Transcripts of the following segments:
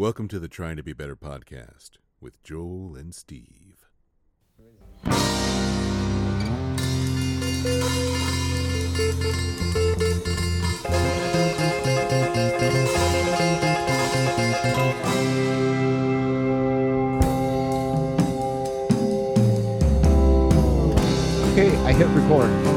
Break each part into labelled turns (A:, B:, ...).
A: Welcome to the Trying to Be Better podcast with Joel and Steve.
B: Okay, I hit record.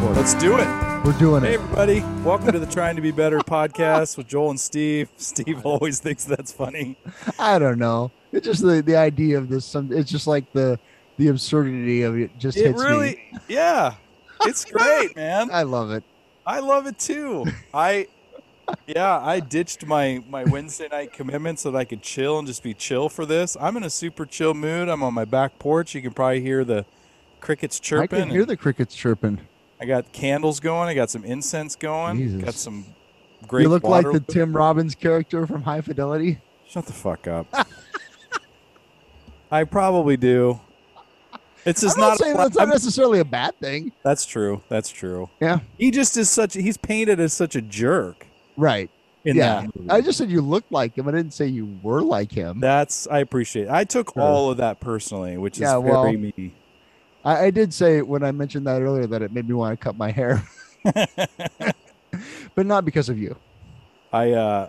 B: Recording.
C: Let's do it.
B: We're doing
C: Hey,
B: it.
C: Hey, everybody. Welcome to the Trying to Be Better podcast with Joel and Steve. Steve always thinks that's funny.
B: I don't know. It's just the, the idea of this. Some it's just like the the absurdity of it just
C: It
B: hits
C: really,
B: me.
C: yeah, it's great, man.
B: I love it.
C: I love it too. I, yeah, I ditched my my Wednesday night commitment so that I could chill and just be chill for this. I'm in a super chill mood. I'm on my back porch. You can probably hear the crickets chirping.
B: I can hear the crickets chirping.
C: I got candles going. I got some incense going.
B: Jesus.
C: Got some great.
B: you look like the Tim Robbins character from High Fidelity.
C: Shut the fuck up. I probably do. It's just
B: I'm not,
C: not.
B: saying that's not necessarily a bad thing.
C: that's true. That's true.
B: Yeah.
C: He just is such. He's painted as such a jerk
B: Right.
C: in
B: yeah.
C: that. Movie.
B: I just said you looked like him. I didn't say you were like him.
C: That's. I appreciate. It. I took
B: Sure.
C: all of that personally, which is
B: Yeah, well-
C: very me.
B: I, I did say when I mentioned that earlier that it made me want to cut my hair, but not because of you.
C: I. uh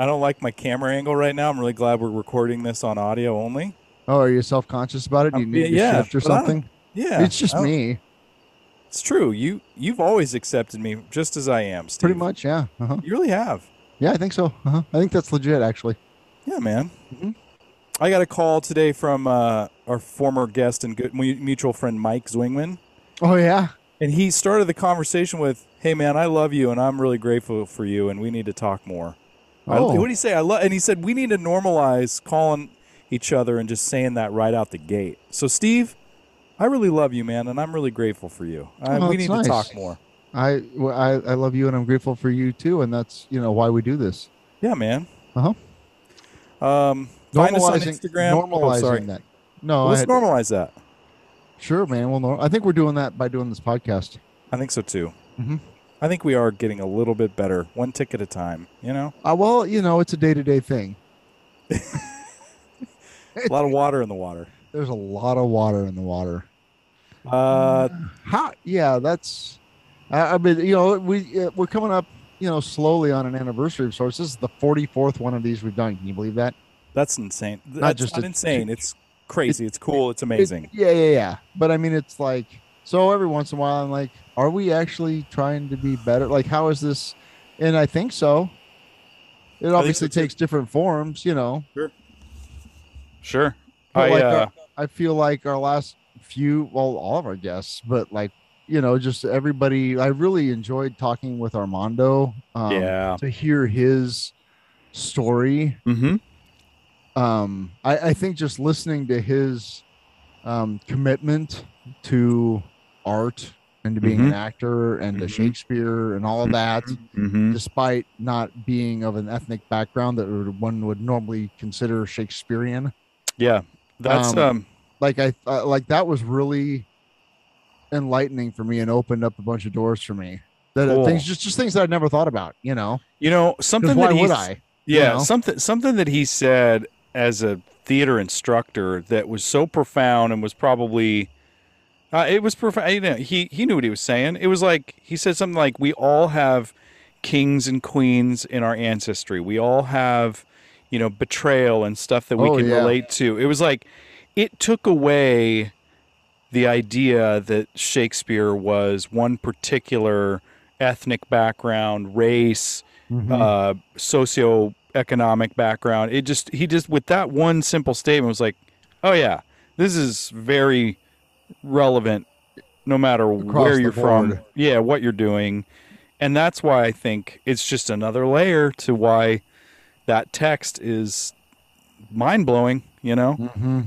C: I don't like my camera angle right now. I'm really glad we're recording this on audio only.
B: Oh, are you self conscious about it? Do you
C: Um,
B: need
C: yeah,
B: to shift or
C: but I don't-
B: something?
C: Yeah,
B: It's just me,
C: It's true. You you've always accepted me just as I am. Steve.
B: pretty much. Yeah. Uh-huh.
C: You really have.
B: Yeah, I think so. Uh-huh. I think that's legit, actually.
C: Yeah, man.
B: Mhm.
C: I got a call today from uh, our former guest and good mutual friend Mike Zwingman,
B: Oh yeah.
C: and he started the conversation with, "Hey, man, I love you, and I'm really grateful for you, and we need to talk more." I-
B: Oh.
C: what did he say? I love, and he said we need to normalize calling each other and just saying that right out the gate. So, Steve, I really love you, man, and I'm really grateful for you. Uh,
B: Oh,
C: we need
B: nice.
C: to talk more.
B: I, I I love you and I'm grateful for you too, and that's you know why we do this.
C: Yeah, man.
B: Uh-huh.
C: Um, find us on
B: Normalizing-
C: Instagram.
B: Normalizing
C: oh, sorry.
B: that. No,
C: Let's
B: I,
C: normalize that.
B: sure, man. Well, no, I think we're doing that by doing this podcast.
C: I think so too.
B: Mhm.
C: I think we are getting a little bit better, one tick at a time. You know,
B: Uh, well, you know, it's a day to day thing.
C: a lot of water in the water.
B: There's a lot of water in the water.
C: Uh,
B: How? Yeah, that's. I, I mean, you know, we uh, we're coming up, you know, slowly on an anniversary of sorts. This is the 44th one of these we've done. Can you believe that?
C: That's insane. That's
B: just
C: not
B: a-
C: insane. It's crazy. It's cool. It's
B: It-
C: amazing.
B: yeah, yeah, yeah. But I mean, it's like so every once in a while, I'm like, are we actually trying to be better? Like, how is this? And I think so. It obviously takes different forms, you know.
C: Sure.
B: But
C: I
B: like
C: uh,
B: our, I feel like our last few, well, all of our guests, but like you know, just everybody. I really enjoyed talking with Armando. Um,
C: yeah.
B: To hear his story,
C: Mm-hmm.
B: Um, I, I think just listening to his um, commitment to art and to being an actor and to
C: Mhm.
B: Shakespeare and all of that,
C: Mm-hmm.
B: despite not being of an ethnic background that one would normally consider Shakespearean.
C: Yeah. That's
B: Um,
C: um.
B: Like I uh, like that was really enlightening for me and opened up a bunch of doors for me. That uh,
C: Cool.
B: things just just things that I'd never thought about. You know,
C: You know something
B: why
C: that
B: would I?
C: yeah
B: know?
C: something something that he said as a theater instructor that was so profound and was probably uh, it was profound. You know, he he knew what he was saying. It was like he said something like, "We all have kings and queens in our ancestry. We all have, you know, betrayal and stuff that we
B: Oh,
C: can
B: yeah.
C: relate to." It was like it took away the idea that Shakespeare was one particular ethnic background, race,
B: Mhm.
C: uh, socioeconomic background. It just he just with that one simple statement was like, "Oh yeah, this is very relevant, no matter
B: Across
C: where you're from. Yeah, what you're doing." And that's why I think it's just another layer to why that text is mind blowing. You know,
B: Mhm.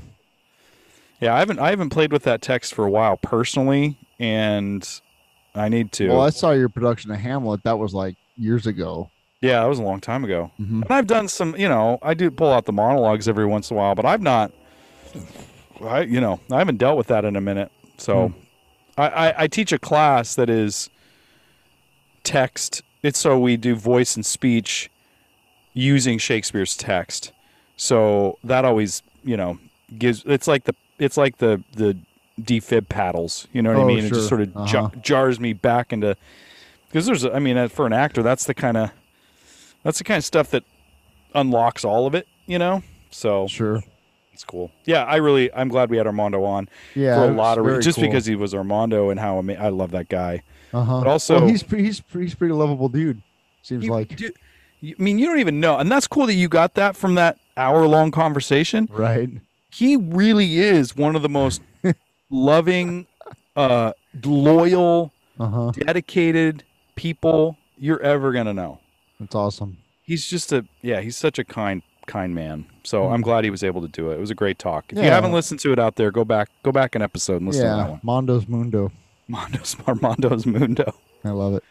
C: yeah, I haven't I haven't played with that text for a while personally, and I need to.
B: Well, I saw your production of Hamlet. That was like years ago.
C: Yeah, that was a long time ago.
B: Mhm.
C: And I've done some, you know, I do pull out the monologues every once in a while, but I've not, I, you know, I haven't dealt with that in a minute. So I, I, I teach a class that is text. It's so we do voice and speech using Shakespeare's text. So that always, you know, gives it's like the it's like the the defib paddles. You know what
B: Oh,
C: I mean? It just sort of
B: Uh-huh.
C: ja- jars me back into because there's a- I mean uh, for an actor that's the kind of that's the kind of stuff that unlocks all of it. You know, so
B: Sure.
C: it's cool. Yeah, I really I'm glad we had Armando on
B: Yeah.
C: for a lot of reasons, just
B: cool.
C: because he was Armando and how ama- I love that guy.
B: Uh-huh.
C: But also,
B: well, he's he's he's pretty lovable dude. Seems
C: you-
B: like
C: dude, you- I mean, you don't even know, and that's cool that you got that from that hour long conversation.
B: right.
C: He really is one of the most loving, uh, loyal,
B: Uh huh.
C: dedicated people you're ever gonna know.
B: That's awesome.
C: He's just a yeah, he's such a kind kind man. So
B: Hmm.
C: I'm glad he was able to do it. It was a great talk. If you haven't listened to it out there, go back go back an episode and listen to that
B: yeah.
C: one.
B: Mondo's Mundo.
C: Mondo's Armando's Mundo.
B: I love it.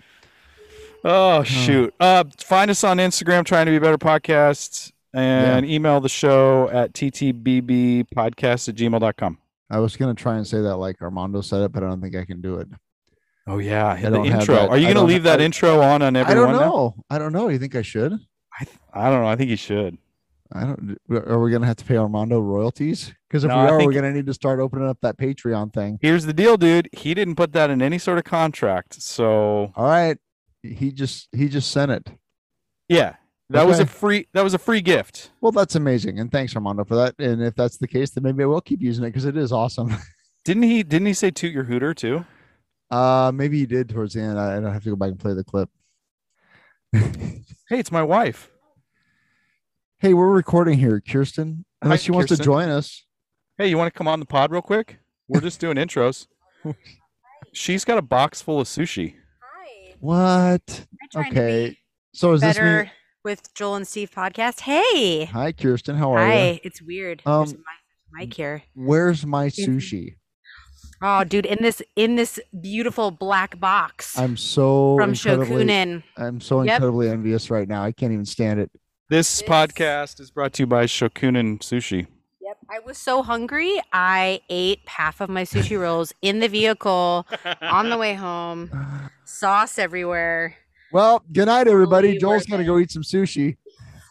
C: Oh shoot! Uh, find us on Instagram, trying to be better podcasts, and email the show at ttbbpodcast at gmail.com.
B: I was gonna try and say that like Armando said it, but I don't think I can do it.
C: Oh yeah,
B: I
C: the intro. Are you gonna leave that
B: I-
C: intro on on everyone?
B: I don't
C: now?
B: know. I don't know. You think I should?
C: I don't know. I think you should.
B: I don't. Are we gonna have to pay Armando royalties? Because if
C: No,
B: we are, we're gonna need to start opening up that Patreon thing.
C: Here's the deal, dude. He didn't put that in any sort of contract. So
B: All right. He just he just sent it.
C: yeah, that was a free. That was a free gift.
B: Well, that's amazing, and thanks Armando for that. And if that's the case, then maybe I will keep using it because it is awesome.
C: Didn't he? Didn't he say toot your hooter too?
B: Uh, maybe he did towards the end. I, I don't have to go back and play the clip.
C: Hey, it's my wife.
B: hey, we're recording here, Kirsten. Unless
C: Hi,
B: she wants to join us.
C: Hey, you want to come on the pod real quick? We're just doing intros. She's got a box full of sushi.
D: Hi.
B: What? Okay. So
D: be
B: is this
D: better
B: me?
D: with Joel and Steve podcast. Hey.
B: Hi, Kirsten. How are
D: Hi.
B: you? Hi.
D: It's weird.
B: Um,
D: There's a mic, mic here.
B: Where's my sushi?
D: Oh, dude, in this in this beautiful black box
B: I'm so
D: from Shokunin.
B: I'm so
D: Yep.
B: incredibly envious right now. I can't even stand it.
C: This
D: This-
C: podcast is brought to you by Shokunin Sushi.
D: Yep. I was so hungry. I ate half of my sushi rolls in the vehicle on the way home. Sauce everywhere.
B: Well, good night, everybody.
D: Totally
B: Joel's gonna
D: it.
B: go eat some sushi.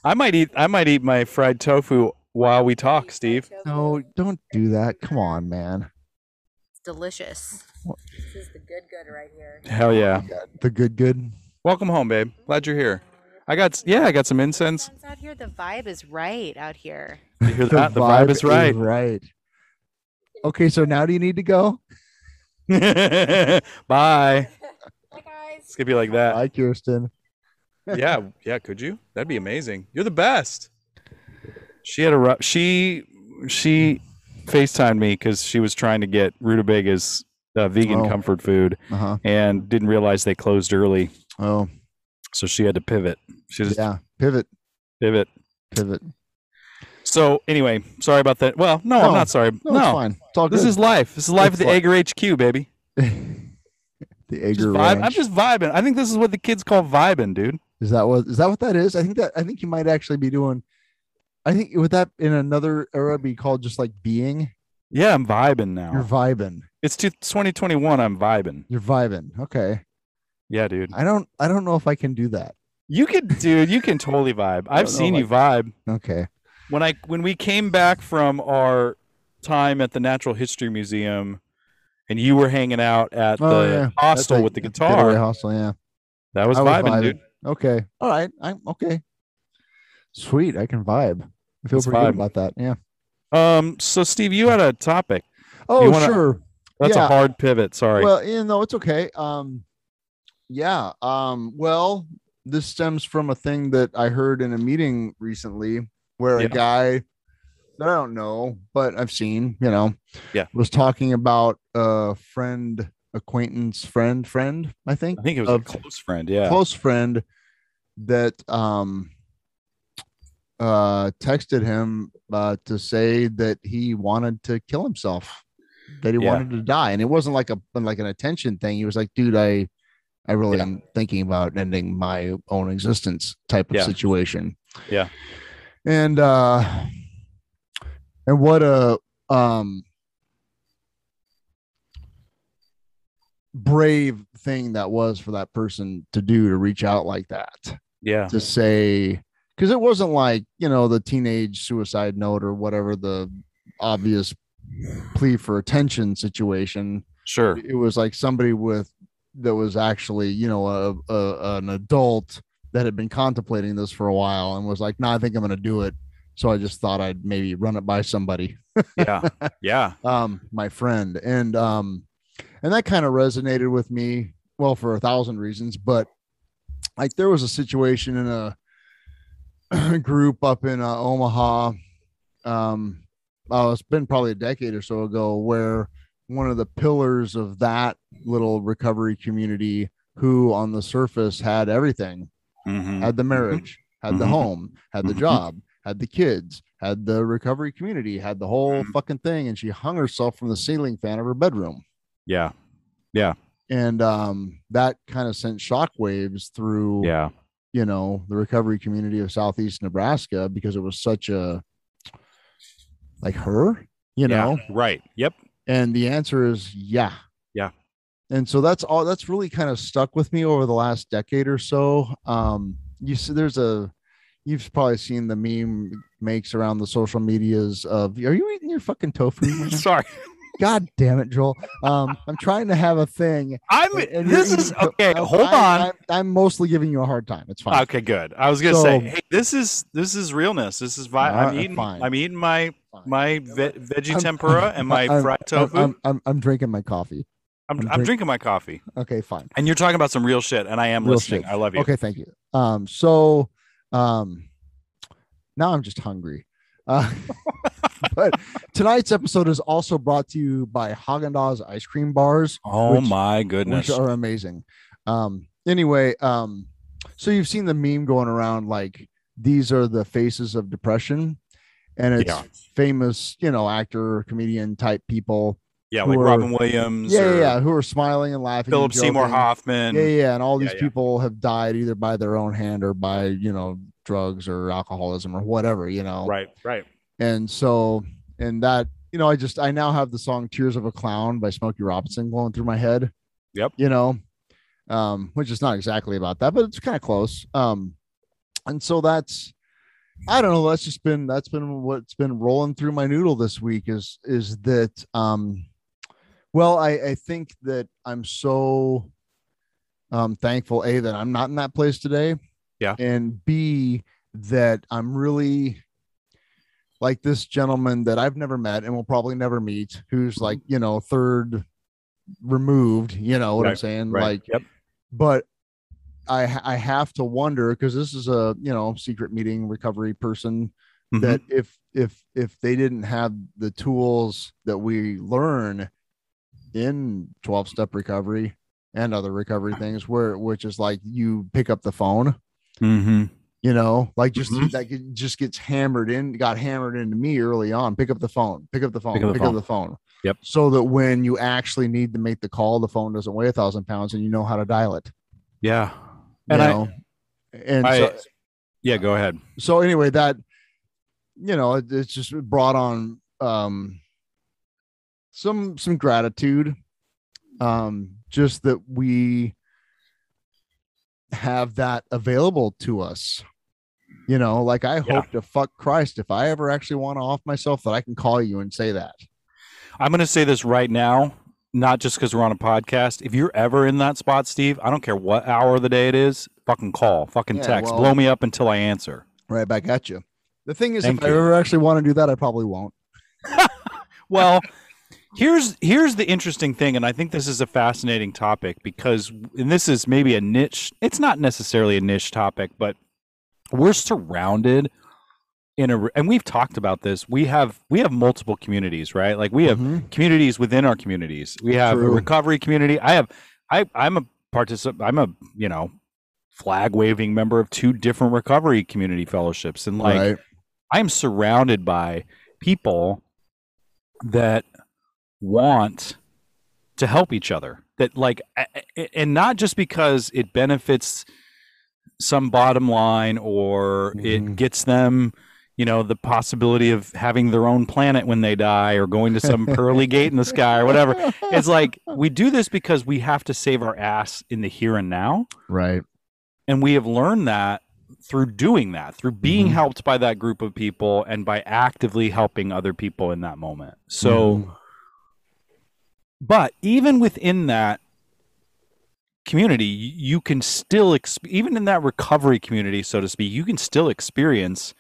C: I might eat. I might eat my fried tofu while we talk, Steve.
B: No, don't do that. Come on, man.
D: It's delicious.
B: What?
D: This is the good good right here.
C: Hell yeah!
B: The good, good.
C: Welcome home, babe. Glad you're here. I got yeah, I got some incense.
D: Out here. The vibe is right out here.
C: You hear that? The vibe is right.
B: right. Okay, so now do you need to go?
C: Bye.
D: Hi guys.
C: It's gonna be like that.
B: Hi, Kirsten.
C: yeah, yeah. Could you? That'd be amazing. You're the best. She had a rough. She she FaceTimed me because she was trying to get Rutabaga's uh, vegan
B: Oh.
C: comfort food
B: Uh huh.
C: and didn't realize they closed early,
B: Oh,
C: so she had to pivot. She just
B: yeah. Pivot,
C: pivot.
B: pivot.
C: So anyway, sorry about that. Well, no,
B: No,
C: I'm not sorry.
B: No,
C: No,
B: it's fine.
C: This
B: good.
C: is life. This is life
B: It's
C: at the Egger HQ, baby.
B: the Egger.
C: I'm just vibing. I think this is what the kids call vibing, dude.
B: Is that what is that what that is? I think that I think you might actually be doing. I think would that in another era be called just like being?
C: Yeah, I'm vibing now.
B: You're vibing.
C: it's 2021. I'm vibing.
B: You're vibing. Okay.
C: Yeah, dude.
B: I don't. I don't know if I can do that.
C: You could, dude. You can totally vibe. I've
B: don't know,
C: seen you vibe
B: Okay.
C: when I when we came back from our time at the Natural History Museum, and you were hanging out at
B: Oh,
C: the
B: yeah.
C: hostel
B: That's
C: with the
B: like
C: guitar.
B: Hostel. Yeah.
C: That was
B: I was
C: vibing,
B: vibing.
C: dude.
B: Okay. All right. I'm okay. Sweet. I can vibe. I feel
C: Let's
B: pretty good about that. Yeah.
C: Um. So, Steve, you had a topic.
B: Oh,
C: wanna-
B: sure.
C: That's
B: Yeah.
C: a hard pivot. Sorry.
B: Well, you know, it's okay. Um, yeah. Um, well, this stems from a thing that I heard in a meeting recently where
C: Yeah.
B: a guy that I don't know, but I've seen, you know,
C: Yeah.
B: was talking about a friend, acquaintance, friend, friend, I think,
C: I think it was
B: of-
C: a close friend. Yeah.
B: close friend that um uh texted him uh to say that he wanted to kill himself that he
C: Yeah.
B: wanted to die and it wasn't like a like an attention thing he was like dude i i really
C: Yeah.
B: am thinking about ending my own existence type of
C: Yeah.
B: situation
C: Yeah.
B: and uh and what a um brave thing that was for that person to do to reach out like that
C: Yeah.
B: to say because it wasn't like you know the teenage suicide note or whatever the obvious plea for attention situation.
C: Sure.
B: It was like somebody with that was actually you know a, a an adult that had been contemplating this for a while and was like, "No, I think I'm going to do it." So I just thought I'd maybe run it by somebody,
C: Yeah. Yeah.
B: um, my friend, and um, and that kind of resonated with me. Well, for a thousand reasons, but like there was a situation in a group up in uh, Omaha. Um, oh, it's been probably a decade or so ago where one of the pillars of that little recovery community, who on the surface had everything,
C: Mhm.
B: had the marriage, had the
C: Mhm.
B: home, had the
C: Mhm.
B: job, had the kids, had the recovery community, had the whole
C: Mhm.
B: fucking thing, and she hung herself from the ceiling fan of her bedroom
C: Yeah, Yeah.
B: and um, that kind of sent shockwaves through
C: Yeah.
B: You know the recovery community of southeast nebraska because it was such a like her you know
C: Yeah. Right. Yep.
B: and the answer is yeah
C: Yeah.
B: and so that's all that's really kind of stuck with me over the last decade or so um you see there's a you've probably seen the meme makes around the social medias of are you eating your fucking tofu?
C: Sorry.
B: God damn it joel um i'm trying to have a thing
C: I'm.
B: and-
C: this is okay.
B: I-
C: Hold
B: I-
C: on.
B: I'm, I'm mostly giving you a hard time. It's fine.
C: Okay, good. I was gonna say, hey, this is this is realness. This is vi- I'm
B: Uh,
C: eating.
B: fine.
C: I'm eating my
B: Fine.
C: my ve- veggie
B: I'm-
C: tempura and my
B: I'm-
C: fried
B: I'm,
C: tofu.
B: I'm, I'm, I'm drinking my coffee.
C: I'm,
B: I'm
C: I'm, drinking my coffee,
B: Okay, fine.
C: and you're talking about some real shit, and I am
B: Real
C: listening.
B: shit.
C: I love you.
B: Okay, thank you. Um, so um now I'm just hungry. Uh, but tonight's episode is also brought to you by Haagen Dazs ice cream bars.
C: Oh
B: Which-
C: my goodness!
B: which are amazing. Um, anyway, um, so you've seen the meme going around like these are the faces of depression, and it's
C: Yeah.
B: famous, you know, actor, comedian type people.
C: yeah, like
B: are-
C: Robin Williams.
B: Yeah,
C: or
B: yeah, yeah, who are smiling and laughing. and
C: Philip Seymour. Hoffman.
B: Yeah, yeah, and all
C: Yeah,
B: these
C: yeah.
B: people have died either by their own hand or by you know drugs or alcoholism or whatever, you know.
C: Right, right.
B: And so, and that, you know, I just, I now have the song Tears of a Clown by Smokey Robinson going through my head.
C: Yep.
B: You know, um, which is not exactly about that, but it's kind of close. Um, and so that's, I don't know, that's just been, that's been what's been rolling through my noodle this week is, is that, um, well, I, I think that I'm so, um, thankful, A, that I'm not in that place today.
C: Yeah.
B: And B, that I'm really, like this gentleman that I've never met and will probably never meet, who's
C: Mm-hmm.
B: like, you know, third removed, you know what I'm saying?
C: Right.
B: Like,
C: yep.
B: but I I have to wonder because this is a you know secret meeting recovery person
C: Mhm.
B: that if if if they didn't have the tools that we learn in 12 step recovery and other recovery things where which is like you pick up the phone
C: Mhm.
B: you know like just
C: Mhm.
B: like it just gets hammered in got hammered into me early on pick up the phone pick up the phone
C: Pick
B: pick
C: up
B: up
C: the
B: the,
C: phone.
B: phone
C: Yep.
B: so that when you actually need to make the call the phone doesn't weigh a thousand pounds and you know how to dial it
C: Yeah.
B: you
C: And I-
B: know and
C: I,
B: so,
C: yeah. Go ahead.
B: so anyway that you know it, it's just brought on um some some gratitude um just that we have that available to us you know like i
C: Yeah.
B: hope to fuck christ if i ever actually want to off myself that i can call you and say that
C: I'm going to say this right now, not just because we're on a podcast. If you're ever in that spot, Steve, I don't care what hour of the day it is, fucking call, fucking
B: Yeah,
C: text,
B: well-
C: blow me up until I answer.
B: right back at you the thing is
C: Thank
B: if i
C: you.
B: ever actually want to do that i probably won't
C: Well, here's here's the interesting thing, and I think this is a fascinating topic because, and this is maybe a niche. It's not necessarily a niche topic, but we're surrounded in a, and we've talked about this. We have we have multiple communities, right? Like we have
B: Mhm.
C: communities within our communities. We have a recovery community. I have I I'm a participant. I'm a you know flag waving member of two different recovery community fellowships, and like
B: right
C: I am surrounded by people that want to help each other. That like, and not just because it benefits some bottom line or
B: Mhm.
C: it gets them, you know, the possibility of having their own planet when they die or going to some pearly gate in the sky or whatever. It's like we do this because we have to save our ass in the here and now
B: right
C: and we have learned that through doing that, through being
B: Mhm.
C: helped by that group of people and by actively helping other people in that moment. So
B: Mhm.
C: But even within that community you can still exp- even in that recovery community so to speak you can still experience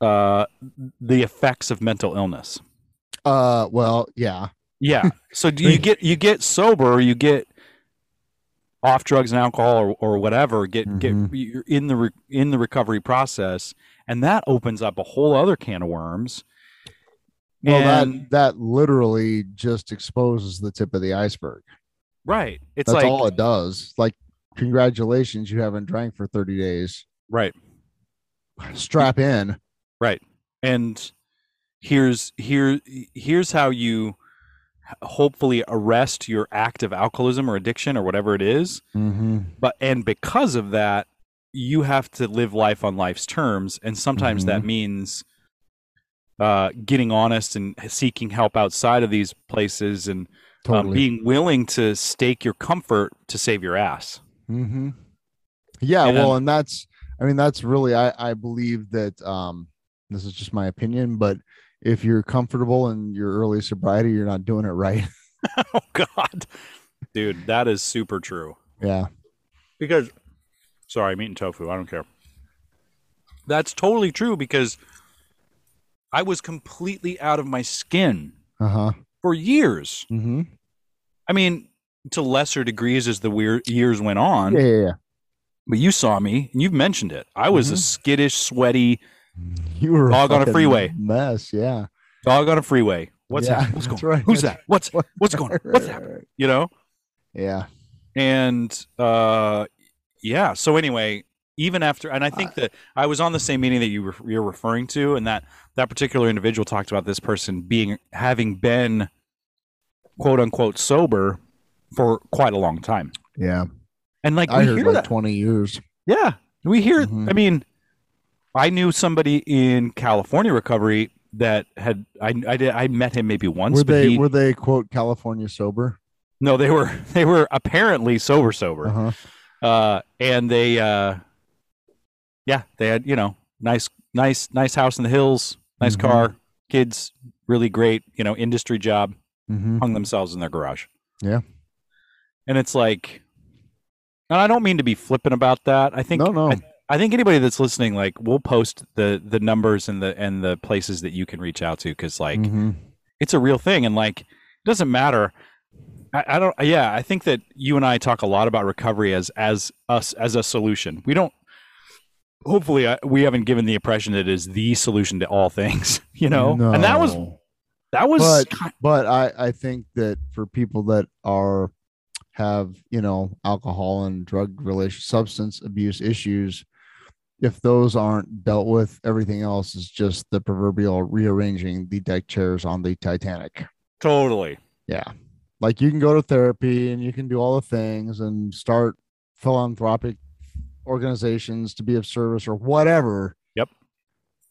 C: uh the effects of mental illness.
B: Uh, well, yeah,
C: yeah. So do you get you get sober you get off drugs and alcohol or, or whatever get
B: Mhm.
C: get you're in the re- in the recovery process and that opens up a whole other can of worms
B: well,
C: And-
B: that that literally just exposes the tip of the iceberg.
C: right it's
B: That's
C: like
B: all it does. Like, congratulations, you haven't drank for 30 days.
C: right
B: Strap in.
C: Right. And here's here here's how you hopefully arrest your active alcoholism or addiction or whatever it is.
B: Mm-hmm.
C: But and because of that, you have to live life on life's terms and sometimes that
B: Mhm.
C: means uh, getting honest and seeking help outside of these places and um, being willing to stake your comfort to save your ass.
B: Mm-hmm. Yeah,
C: And-
B: well, and that's I mean that's really I I believe that um this is just my opinion, but if you're comfortable in your early sobriety, you're not doing it right.
C: oh God, dude, that is super true.
B: yeah.
C: because sorry i'm eating tofu i don't care that's totally true because i was completely out of my skin
B: Uh huh.
C: for years
B: Mm-hmm.
C: i mean to lesser degrees as the weir- years went on
B: Yeah, yeah, yeah.
C: but you saw me and you've mentioned it i was a
B: Mhm.
C: skittish sweaty
B: You were
C: Dog on a freeway.
B: mess. Yeah.
C: dog on a freeway what's
B: Yeah,
C: that what's going
B: right.
C: who's that what's what's going on what's happening you know
B: Yeah.
C: and uh yeah so anyway even after and i think that i was on the same meeting that you were you're referring to and that that particular individual talked about this person being having been quote unquote sober for quite a long time
B: Yeah.
C: and like
B: I
C: we
B: heard
C: hear
B: like
C: that
B: 20 years.
C: yeah we hear
B: Mhm.
C: i mean i knew somebody in california recovery that had i i did i met him maybe once
B: Were they
C: he,
B: were they quote California sober?
C: no they were they were apparently sober sober
B: Uh-huh.
C: uh and they uh yeah they had you know nice nice nice house in the hills nice
B: Mhm.
C: car kids really great you know industry job
B: Mm-hmm.
C: hung themselves in their garage
B: Yeah.
C: and it's like and i don't mean to be flippant about that i think
B: No, no.
C: I, I think anybody that's listening like we'll post the the numbers and the and the places that you can reach out to because like
B: Mhm.
C: it's a real thing and like it doesn't matter I, I don't yeah i think that you and i talk a lot about recovery as as us as a solution we don't hopefully I, we haven't given the impression that it is the solution to all things you know? And that was that was
B: But-
C: ki-
B: but I, I think that for people that are have you know alcohol and drug relation substance abuse issues if those aren't dealt with everything else is just the proverbial rearranging the deck chairs on the titanic.
C: Totally.
B: Yeah. Like you can go to therapy and you can do all the things and start philanthropic organizations to be of service or whatever
C: Yep.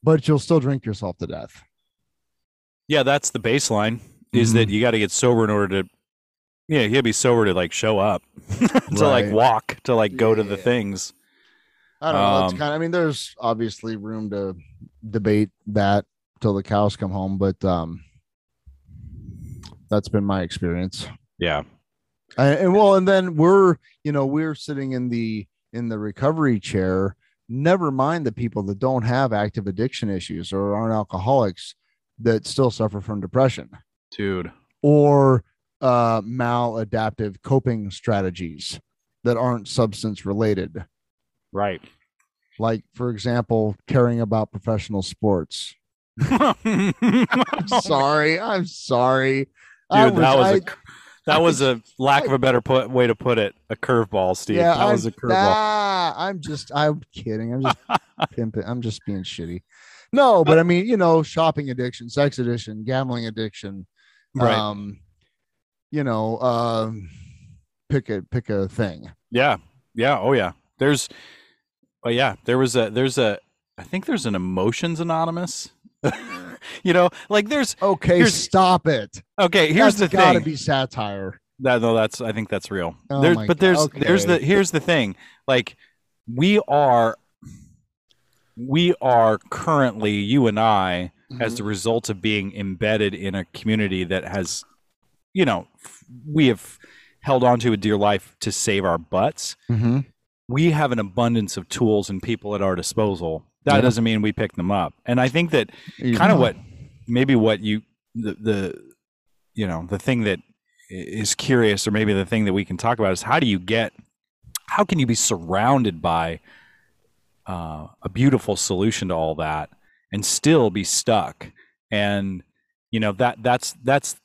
B: but you'll still drink yourself to death
C: yeah that's the baseline is that
B: Mhm.
C: you got to get sober in order to yeah you gotta be sober to like show up to like walk to like go to the
B: Yeah.
C: things
B: I don't know. It's
C: Um,
B: kind of, I mean, there's obviously room to debate that till the cows come home, but um, that's been my experience.
C: yeah
B: And, and well, and then we're, you know, we're sitting in the in the recovery chair. Never mind the people that don't have active addiction issues or aren't alcoholics that still suffer from depression
C: dude
B: or uh, maladaptive coping strategies that aren't substance related.
C: right
B: like for example caring about professional sports i'm sorry i'm sorry I
C: Dude, that was
B: I-
C: a that was a lack of a better put, way to put it. A curveball, Steve.
B: yeah
C: that
B: I'm,
C: was a curveball.
B: nah, i'm just i'm kidding i'm just pimping i'm just being shitty no but i mean you know shopping addiction sex addiction gambling addiction
C: Right.
B: um you know um pick a pick a thing
C: yeah. Yeah. Oh yeah. There's. Oh yeah. There was a. There's a. I think there's an emotions anonymous. you know, like there's.
B: okay stop it
C: Okay. Here's
B: That's
C: the
B: gotta
C: thing.
B: Gotta be satire
C: That no, that's I think that's real.
B: Oh
C: there's but there's there's the here's the thing. Like we are we are currently you and I as the result of being embedded in a community that has you know we have held on to a dear life to save our butts
B: Mm-hmm.
C: we have an abundance of tools and people at our disposal that
B: Yeah.
C: doesn't mean we pick them up. And i think that kind of what maybe what you the, the you know the thing that is curious or maybe the thing that we can talk about is how do you get how can you be surrounded by uh, a beautiful solution to all that and still be stuck? And you know that that's that's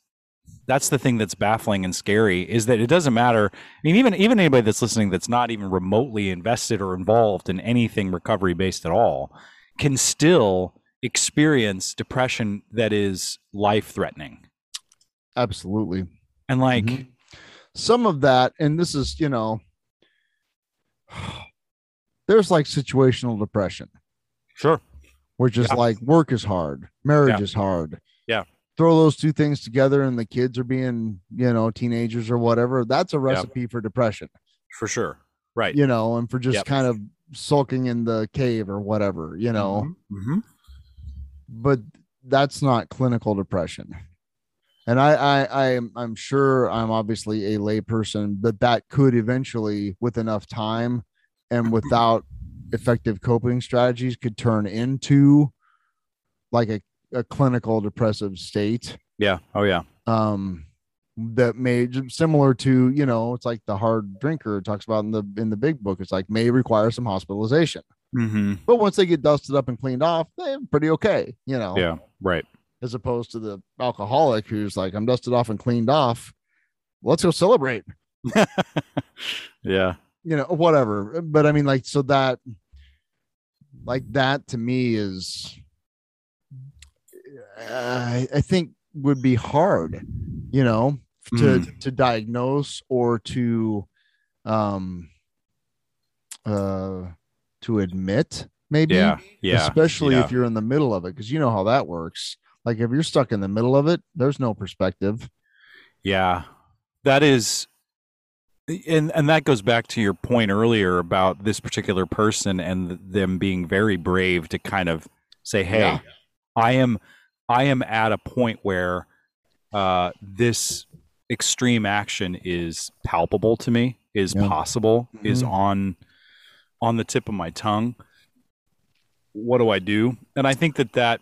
C: that's the thing that's baffling and scary is that it doesn't matter i mean even even anybody that's listening that's not even remotely invested or involved in anything recovery based at all can still experience depression that is life threatening
B: Absolutely.
C: and like
B: Mhm. Some of that, and this is, you know, there's like situational depression,
C: sure
B: which is
C: Yeah.
B: like work is hard, marriage
C: Yeah.
B: is hard.
C: Yeah.
B: Throw those two things together, and the kids are being, you know, teenagers or whatever. That's a recipe for depression,
C: for sure right
B: you know, and for just
C: Yep.
B: kind of sulking in the cave or whatever, you know.
C: hmm
B: but that's not clinical depression. And I, I, I am, I'm sure I'm obviously a layperson, but that could eventually, with enough time and without effective coping strategies, could turn into like a, a clinical depressive state.
C: yeah. Oh yeah.
B: Um, that may similar to you know it's like the hard drinker talks about in the in the big book. It's like may require some hospitalization.
C: Hmm
B: but once they get dusted up and cleaned off they're pretty okay you know?
C: Yeah. Right.
B: As opposed to the alcoholic who's like, I'm dusted off and cleaned off. Let's go celebrate,
C: yeah.
B: You know, whatever. But I mean, like, so that, like, that to me is, uh, I think would be hard, you know, to to diagnose or to, um, uh, to admit maybe.
C: yeah yeah
B: especially
C: yeah.
B: if you're in the middle of it because you know how that works like if you're stuck in the middle of it there's no perspective
C: Yeah, that is, and and that goes back to your point earlier about this particular person and them being very brave to kind of say, "Hey,
B: Yeah.
C: I am, I am at a point where uh, this extreme action is palpable to me, is
B: Yeah.
C: possible, is
B: Mhm.
C: on on the tip of my tongue. What do I do?" And I think that that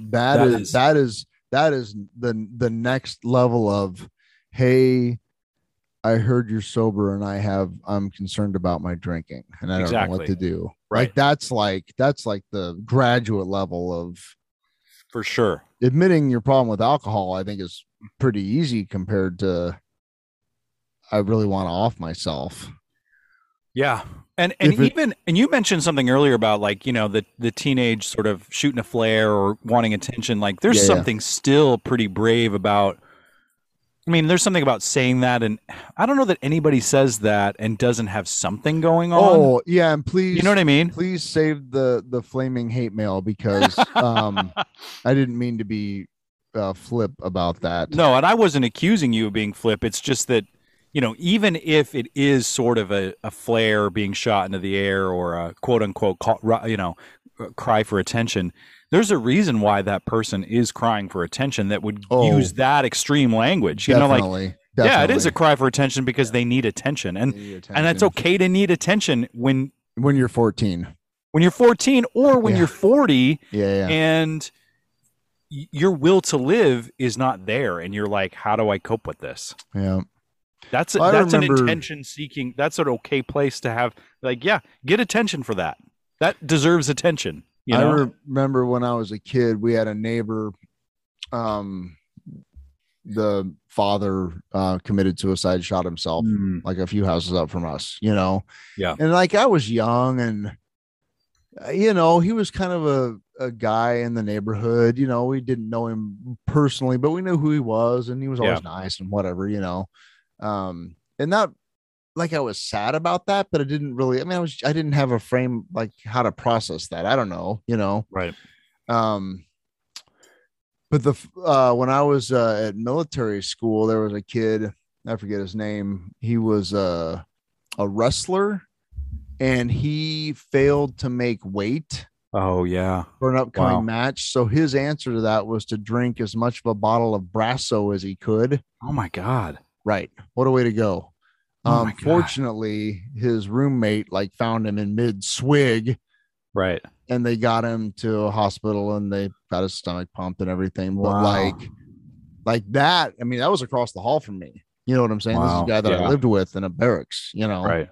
B: that
C: That
B: is,
C: is-
B: that is that is the the next level of hey i heard you're sober and i have i'm concerned about my drinking and i don't know what to do
C: Right.
B: like that's like that's like the graduate level of
C: for sure,
B: admitting your problem with alcohol i think is pretty easy compared to i really want to off myself
C: Yeah. And and
B: it-
C: even and you mentioned something earlier about like, you know, the the teenage sort of shooting a flare or wanting attention. Like there's
B: Yeah, yeah.
C: something still pretty brave about I mean, there's something about saying that and I don't know that anybody says that and doesn't have something going on.
B: oh yeah and please
C: you know what I mean?
B: please save the the flaming hate mail because um i didn't mean to be uh flip about that
C: No, and I wasn't accusing you of being flip. It's just that, you know, even if it is sort of a, a flare being shot into the air or a quote unquote, call, you know, cry for attention, there's a reason why that person is crying for attention that would
B: Oh.
C: use that extreme language. You know, like,
B: definitely,
C: yeah, it is a cry for attention because they need attention. And, and that's okay to need attention when,
B: when you're 14
C: when you're 14 or when
B: Yeah.
C: you're 40
B: yeah yeah
C: and your will to live is not there. And you're like, how do I cope with this?
B: yeah
C: That's
B: I
C: that's an
B: remember-
C: attention seeking. That's an okay place to have. Like, yeah, get attention for that. That deserves attention. You know,
B: I remember when I was a kid, we had a neighbor. Um, the father uh, committed suicide, shot himself,
C: Mm,
B: like a few houses up from us. You know,
C: Yeah.
B: And like I was young, and you know, he was kind of a a guy in the neighborhood. You know, we didn't know him personally, but we knew who he was, and he was always nice and whatever. You know, um, and that like I was sad about that, but I didn't really. I mean, I was I didn't have a frame like how to process that. I don't know, you know.
C: right.
B: Um, but the uh, when I was uh, at military school, there was a kid. I forget his name. He was uh, a wrestler, and he failed to make weight
C: Oh yeah.
B: for an upcoming
C: Wow.
B: match. So his answer to that was to drink as much of a bottle of Brasso as he could.
C: Oh my god.
B: Right. What a way to go.
C: Oh
B: um, fortunately, his roommate like found him in mid swig
C: Right.
B: and they got him to a hospital and they got his stomach pumped and everything. But
C: Wow.
B: like, like that, I mean, that was across the hall from me. You know what I'm saying? This is a guy that I lived with in a barracks, you know,
C: Right.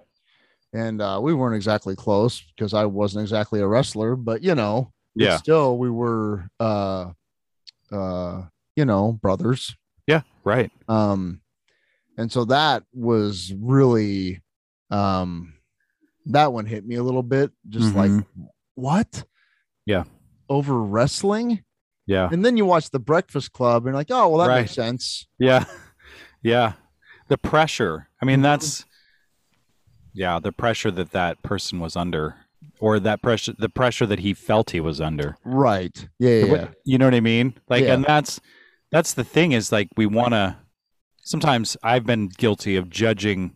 B: and uh, we weren't exactly close because I wasn't exactly a wrestler, but you know, but
C: Yeah.
B: still we were, uh, uh, you know, brothers.
C: Yeah. Right.
B: Um, and so that was really, um, that one hit me a little bit, just like,
C: Mhm.
B: what?
C: Yeah.
B: Over wrestling.
C: Yeah.
B: And then you watch the Breakfast Club and you're like, oh, well, that
C: Right.
B: makes sense.
C: Yeah. Yeah. The pressure. I mean,
B: Mhm.
C: that's yeah, the pressure that that person was under or that pressure the pressure that he felt he was under.
B: Right. Yeah. Yeah. Yeah.
C: You know what I mean? Like
B: Yeah.
C: and that's that's the thing is like we want to sometimes I've been guilty of judging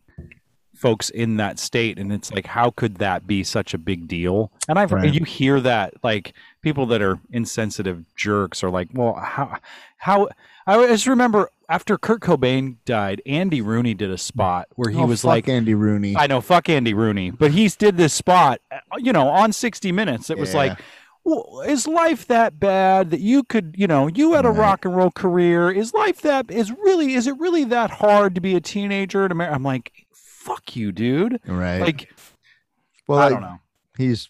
C: folks in that state and it's like how could that be such a big deal? And I've
B: Right.
C: you hear that like people that are insensitive jerks are like, "Well, how how I just remember after Kurt Cobain died, Andy Rooney did a spot where he
B: Oh,
C: was
B: fuck
C: like
B: Andy Rooney.
C: I know, fuck Andy Rooney, but he did this spot, uh, you know, on 60 Minutes. It was like, well, is life that bad that you could, you know, you had a
B: Right.
C: rock and roll career? Is life that is really is it really that hard to be a teenager in America? I'm like, fuck you, dude.
B: right.
C: Like,
B: well,
C: I
B: like,
C: don't know.
B: he's,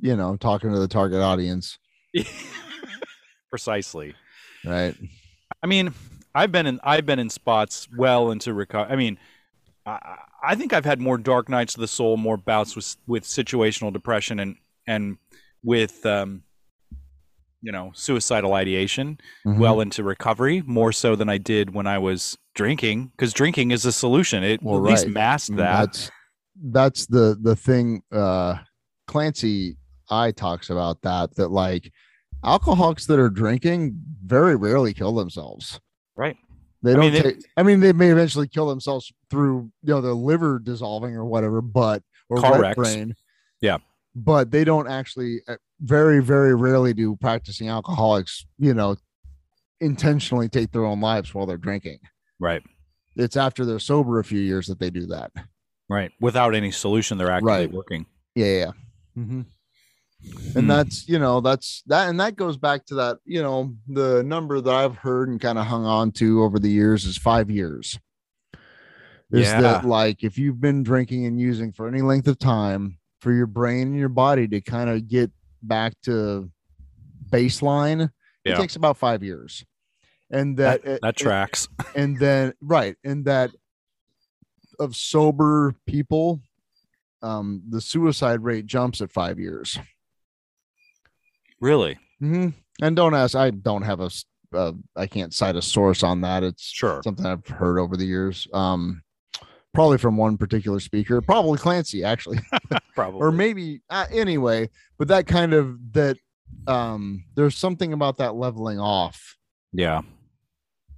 B: you know, talking to the target audience.
C: Precisely.
B: Right.
C: I mean, I've been in I've been in spots well into recovery. I mean, I, I think I've had more dark nights of the soul, more bouts with with situational depression and and with um, you know suicidal ideation
B: Mhm.
C: well into recovery more so than I did when I was drinking because drinking is a solution. It
B: Well,
C: at least
B: right.
C: masked
B: Mm,
C: that.
B: That's that's the the thing. Uh, Clancy I talks about that that like alcoholics that are drinking very rarely kill themselves.
C: Right.
B: They don't
C: mean, they-
B: I mean, they may eventually kill themselves through you know their liver dissolving or whatever, but or
C: Car
B: brain.
C: Yeah.
B: But they don't actually. uh, Very very rarely do practicing alcoholics you know intentionally take their own lives while they're drinking.
C: Right.
B: It's after they're sober a few years that they do that.
C: Right. Without any solution, they're actually
B: Right.
C: working.
B: Yeah, yeah. Mm-hmm.
C: Hmm.
B: And that's you know that's that, and that goes back to that you know the number that I've heard and kind of hung on to over the years is five years. Is
C: Yeah.
B: that like if you've been drinking and using for any length of time for your brain and your body to kind of get back to baseline,
C: Yeah.
B: it takes about five years. And that
C: that, that tracks.
B: and then right and that of sober people um the suicide rate jumps at five years
C: really?
B: hmm and don't ask i don't have a uh, i can't cite a source on that it's
C: Sure.
B: something i've heard over the years um probably from one particular speaker probably clancy actually
C: Probably.
B: or maybe uh, anyway but that kind of that um there's something about that leveling off
C: yeah.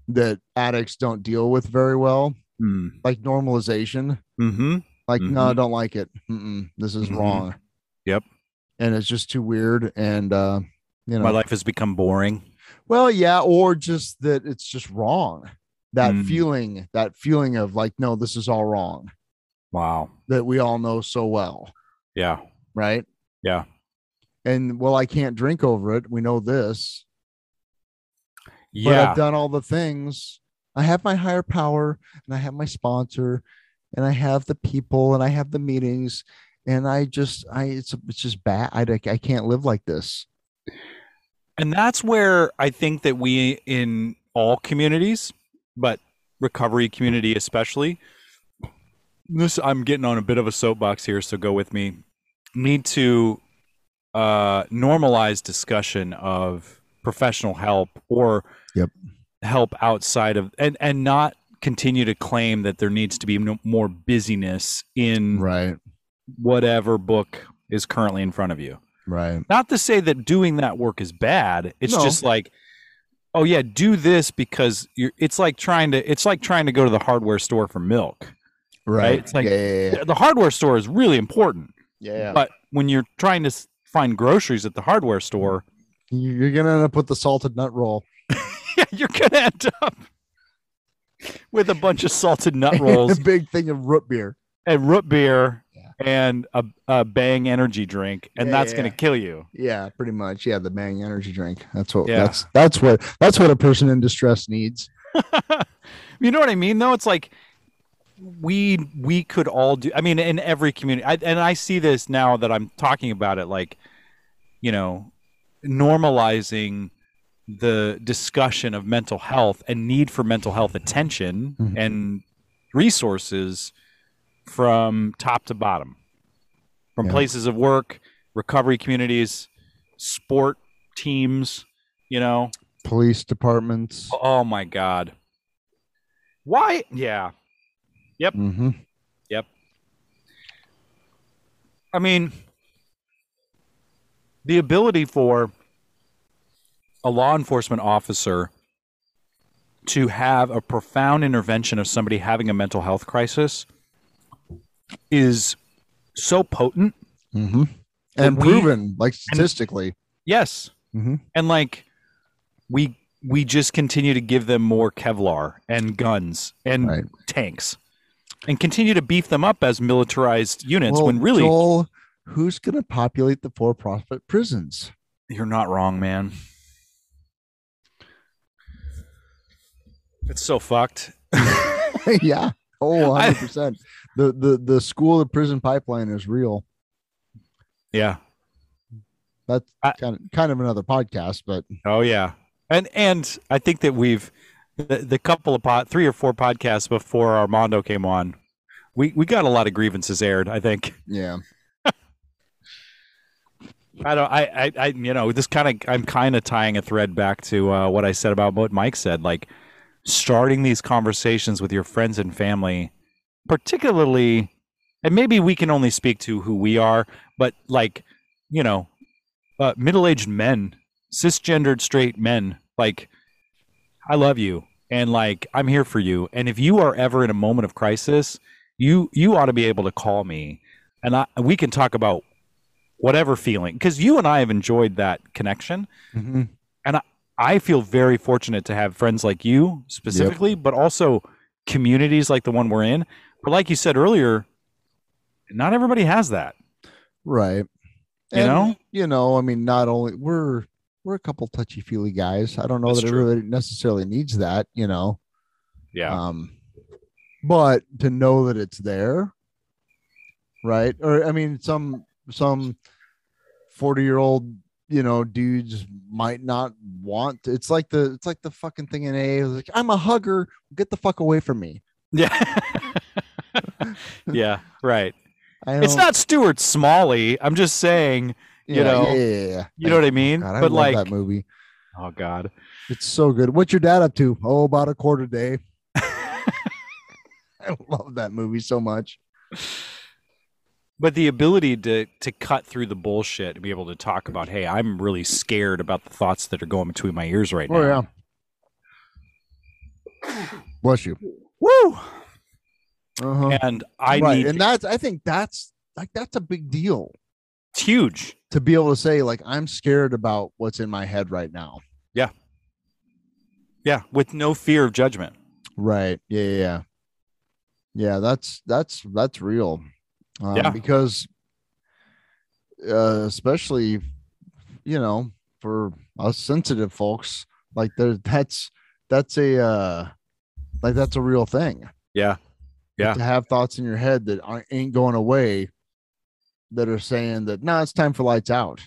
B: that addicts don't deal with very well
C: Mm.
B: like normalization
C: Mm-hmm.
B: like no i
C: Mhm.
B: don't like it Mm-mm, this is
C: Mhm.
B: wrong
C: Yep.
B: and it's just too weird and uh you know
C: My life has become boring.
B: well yeah or just that it's just wrong that
C: Mm.
B: feeling that feeling of like no this is all wrong
C: Wow.
B: that we all know so well
C: Yeah.
B: right
C: Yeah.
B: and well i can't drink over it we know this but
C: Yeah.
B: i've done all the things i have my higher power and i have my sponsor and i have the people and i have the meetings and i just i it's it's just bad i, I can't live like this
C: And that's where I think that we in all communities, but recovery community especially, this I'm getting on a bit of a soapbox here, so go with me. Need to uh, normalize discussion of professional help or
B: Yep.
C: help outside of and and not continue to claim that there needs to be no, more busyness in
B: right
C: whatever book is currently in front of you
B: right
C: not to say that doing that work is bad it's
B: No.
C: just like oh yeah do this because you're it's like trying to it's like trying to go to the hardware store for milk
B: right
C: It's like-
B: yeah, yeah, yeah.
C: the hardware store is really important
B: Yeah.
C: But when you're trying to find groceries at the hardware store,
B: You- You're gonna end up with the salted nut roll.
C: yeah, you're gonna end up with a bunch of salted nut rolls,
B: a
C: rolls
B: big thing of root beer.
C: and root beer
B: Yeah.
C: And a, a Bang energy drink, and
B: Yeah,
C: that's
B: yeah,
C: gonna
B: yeah.
C: kill you.
B: Yeah, pretty much. Yeah, the Bang energy drink. That's what.
C: Yeah.
B: That's that's what that's what a person in distress needs.
C: you know what I mean? Though it's like we we could all do. I mean, in every community, I, and I see this now that I'm talking about it. Like, you know, normalizing the discussion of mental health and need for mental health attention
B: Mhm.
C: and resources from top to bottom, from
B: Yeah.
C: places of work, recovery communities, sport teams. You know,
B: Police departments.
C: Oh my god. Why? Yeah.
B: hmm Yep.
C: I mean, the ability for a law enforcement officer to have a profound intervention of somebody having a mental health crisis is so potent.
B: hmm And
C: we-
B: proven, like statistically.
C: Yes.
B: Mhm.
C: And like we we just continue to give them more Kevlar and guns and
B: Right.
C: tanks and continue to beef them up as militarized units
B: Well,
C: when really
B: Joel, who's going to populate the for-profit prisons?
C: You're not wrong, man. It's so fucked.
B: yeah. Oh, 100 percent. The the the school to prison pipeline is real.
C: Yeah.
B: That's
C: I-
B: kind of kind of another podcast, but
C: Oh yeah. And and I think that we've the, the couple of pot three or four podcasts before Armando came on, we we got a lot of grievances aired. I think.
B: yeah.
C: I don't. I. I. I you know, this kind of. I'm kind of tying a thread back to uh, what I said about what Mike said. Like starting these conversations with your friends and family, particularly, and maybe we can only speak to who we are, but like, you know, uh, middle-aged men, cisgendered straight men. Like, I love you, and like, I'm here for you. And if you are ever in a moment of crisis, you you ought to be able to call me, and I, we can talk about whatever feeling because you and I have enjoyed that connection.
B: Mhm.
C: I feel very fortunate to have friends like you specifically, but also communities like the one we're in. But like you said earlier, not everybody has that.
B: Right.
C: You
B: And,
C: know?
B: You know, I mean, not only we're we're a couple touchy feely guys. I don't know
C: That's
B: that
C: true.
B: everybody necessarily needs that, you know.
C: Yeah.
B: Um, but to know that it's there, right? Or I mean, some some forty year old you know dudes might not want. It's like the it's like the fucking thing in A. Like I'm a hugger. Get the fuck away from me.
C: yeah. yeah. Right. It's not Stuart Smalley. I'm just saying, you
B: yeah,
C: know,
B: Yeah, yeah,
C: you know what I mean?
B: God, I
C: but
B: love
C: like,
B: that movie.
C: oh God.
B: It's so good. What's your dad up to? Oh, about a quarter day. I love that movie so much.
C: But the ability to to cut through the bullshit and be able to talk about, hey, I'm really scared about the thoughts that are going between my ears right oh, now.
B: Oh yeah. Bless you.
C: Woo!
B: Uh-huh.
C: And I
B: right.
C: need
B: and that's I think that's like that's a big deal
C: it's huge.
B: to be able to say like I'm scared about what's in my head right now.
C: Yeah, Yeah, with no fear of judgment.
B: Right. Yeah. Yeah. Yeah. Yeah, that's that's that's real. Um,
C: Yeah.
B: Because, uh, especially, you know, for us sensitive folks, like there, that's that's a uh, like that's a real thing.
C: Yeah. Yeah.
B: To have thoughts in your head that aren't, ain't going away, that are saying that no, it's time for lights out.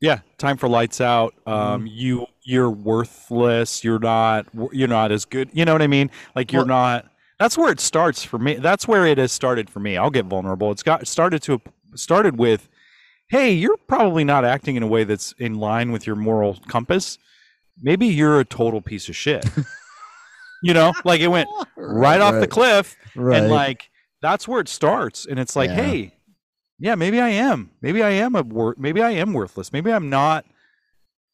C: Yeah, time for lights out.
B: Mm-hmm.
C: Um, you you're worthless. You're not you're not as good. You know what I mean? Like you're
B: Well-
C: not. That's where it starts for me. That's where it has started for me. I'll get vulnerable. It's got started to started with, hey, you're probably not acting in a way that's in line with your moral compass. Maybe you're a total piece of shit. you know, like it went right off the cliff,
B: Right.
C: and like that's where it starts. And it's like,
B: Yeah.
C: hey, yeah, maybe I am. Maybe I am a wor- maybe I am worthless. Maybe I'm not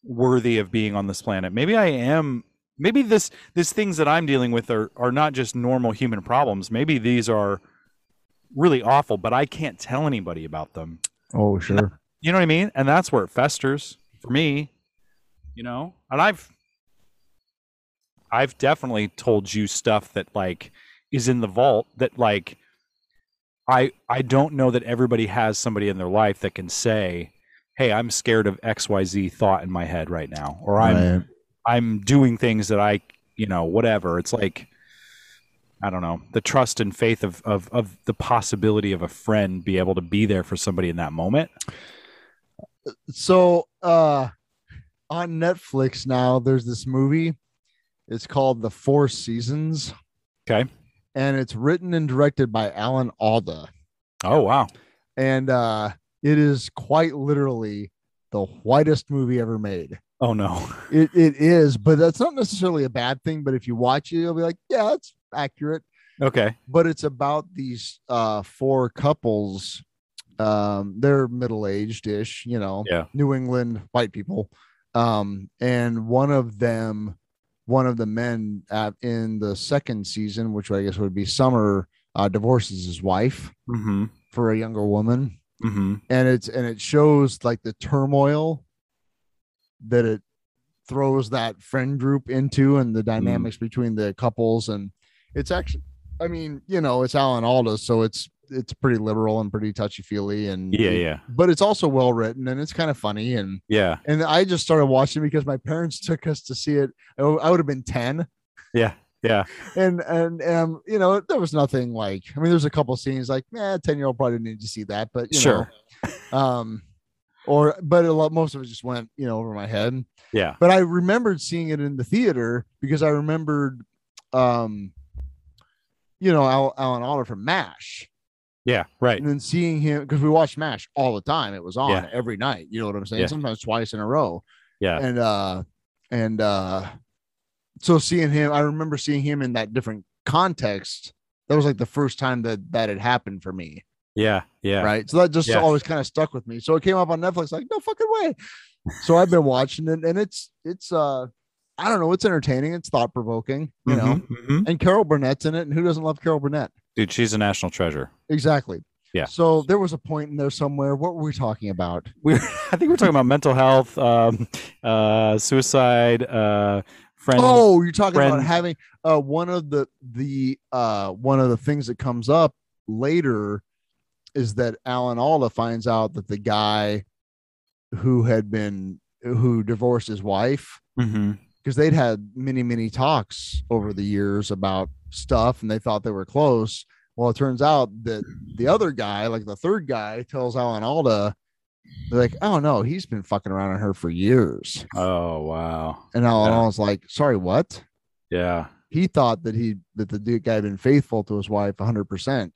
C: worthy of being on this planet. Maybe I am maybe this these things that I'm dealing with are are not just normal human problems. Maybe these are really awful, but I can't tell anybody about them.
B: Oh, sure.
C: You know what I mean? And that's where it festers for me. You know, and I've I've definitely told you stuff that like is in the vault that like I I don't know that everybody has somebody in their life that can say, "Hey, I'm scared of XYZ thought in my head right now," or I'm. I'm doing things that I, you know, whatever. It's like I don't know, the trust and faith of of of the possibility of a friend be able to be there for somebody in that moment.
B: So, uh, on Netflix now, there's this movie. It's called The Four Seasons.
C: Okay.
B: And it's written and directed by Alan Alda.
C: Oh wow.
B: And uh, it is quite literally the whitest movie ever made.
C: Oh no.
B: It it is, but that's not necessarily a bad thing. But if you watch it, you'll be like, yeah, that's accurate.
C: Okay.
B: But it's about these uh four couples. Um, they're middle-aged ish, you know,
C: Yeah.
B: New England white people. Um, and one of them, one of the men at, in the second season, which I guess would be Summer, uh, divorces his wife
C: Mm-hmm.
B: for a younger woman
C: Mm-hmm.
B: and it's and it shows like the turmoil that it throws that friend group into and the dynamics between the couples and it's actually i mean you know it's alan alda so it's it's pretty liberal and pretty touchy feely and
C: Yeah, yeah.
B: but it's also well written and it's kind of funny and
C: Yeah.
B: and i just started watching because my parents took us to see it i I would have been 10
C: Yeah. Yeah.
B: and and um you know there was nothing like i mean there's a couple scenes like yeah 10 year old probably didn't need to see that but you
C: Sure.
B: know um or but a lot most of it just went you know over my head
C: Yeah.
B: but i remembered seeing it in the theater because i remembered um you know Al, alan Alda from mash
C: Yeah. Right.
B: and then seeing him because we watched mash all the time it was on
C: Yeah.
B: every night you know what i'm saying
C: Yeah.
B: sometimes twice in a row
C: Yeah.
B: and uh and uh so seeing him i remember seeing him in that different context that was like the first time that that had happened for me
C: Yeah. Yeah.
B: right so that just
C: Yeah.
B: always kind of stuck with me so it came up on netflix like no fucking way so i've been watching it and it's it's uh i don't know it's entertaining it's thought-provoking you know
C: Mhm, mhm.
B: and carol burnett's in it and who doesn't love carol burnett
C: Dude, she's a national treasure.
B: exactly
C: Yeah.
B: so there was a point in there somewhere what were we talking about
C: We I think we're talking about mental health, um, uh, suicide, uh, friends.
B: Oh, you're talking about having uh one of the the uh one of the things that comes up later is that Alan Alda finds out that the guy who had been who divorced his wife because they'd had many many talks over the years about stuff and they thought they were close. Well, it turns out that the other guy, like the third guy, tells Alan Alda, they're like, "Oh no, he's been fucking around on her for years."
C: Oh wow.
B: And Alan
C: Yeah.
B: Alda's like, "Sorry, what?"
C: Yeah.
B: he thought that he that the dude guy had been faithful to his wife 100% and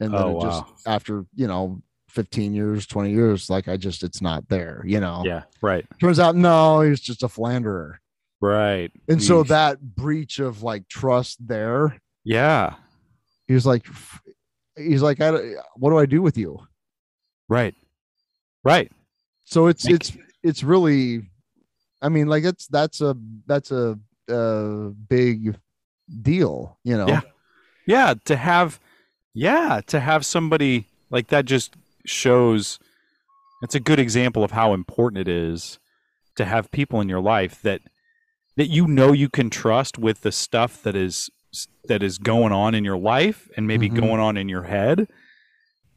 B: then
C: Oh,
B: it just
C: wow.
B: after you know 15 years 20 years like i just it's not there you know
C: Yeah. Right.
B: turns out no he's just a philanderer
C: Right.
B: and so that breach of like trust there
C: Yeah.
B: he was like he's like I, don't- what do i do with you
C: Right. Right.
B: so it's
C: Make-
B: it's it's really i mean like it's that's a that's a, a big deal you know
C: Yeah. Yeah. To have, yeah, to have somebody like that just shows. It's a good example of how important it is to have people in your life that that you know you can trust with the stuff that is that is going on in your life and maybe
B: Mhm.
C: going on in your head.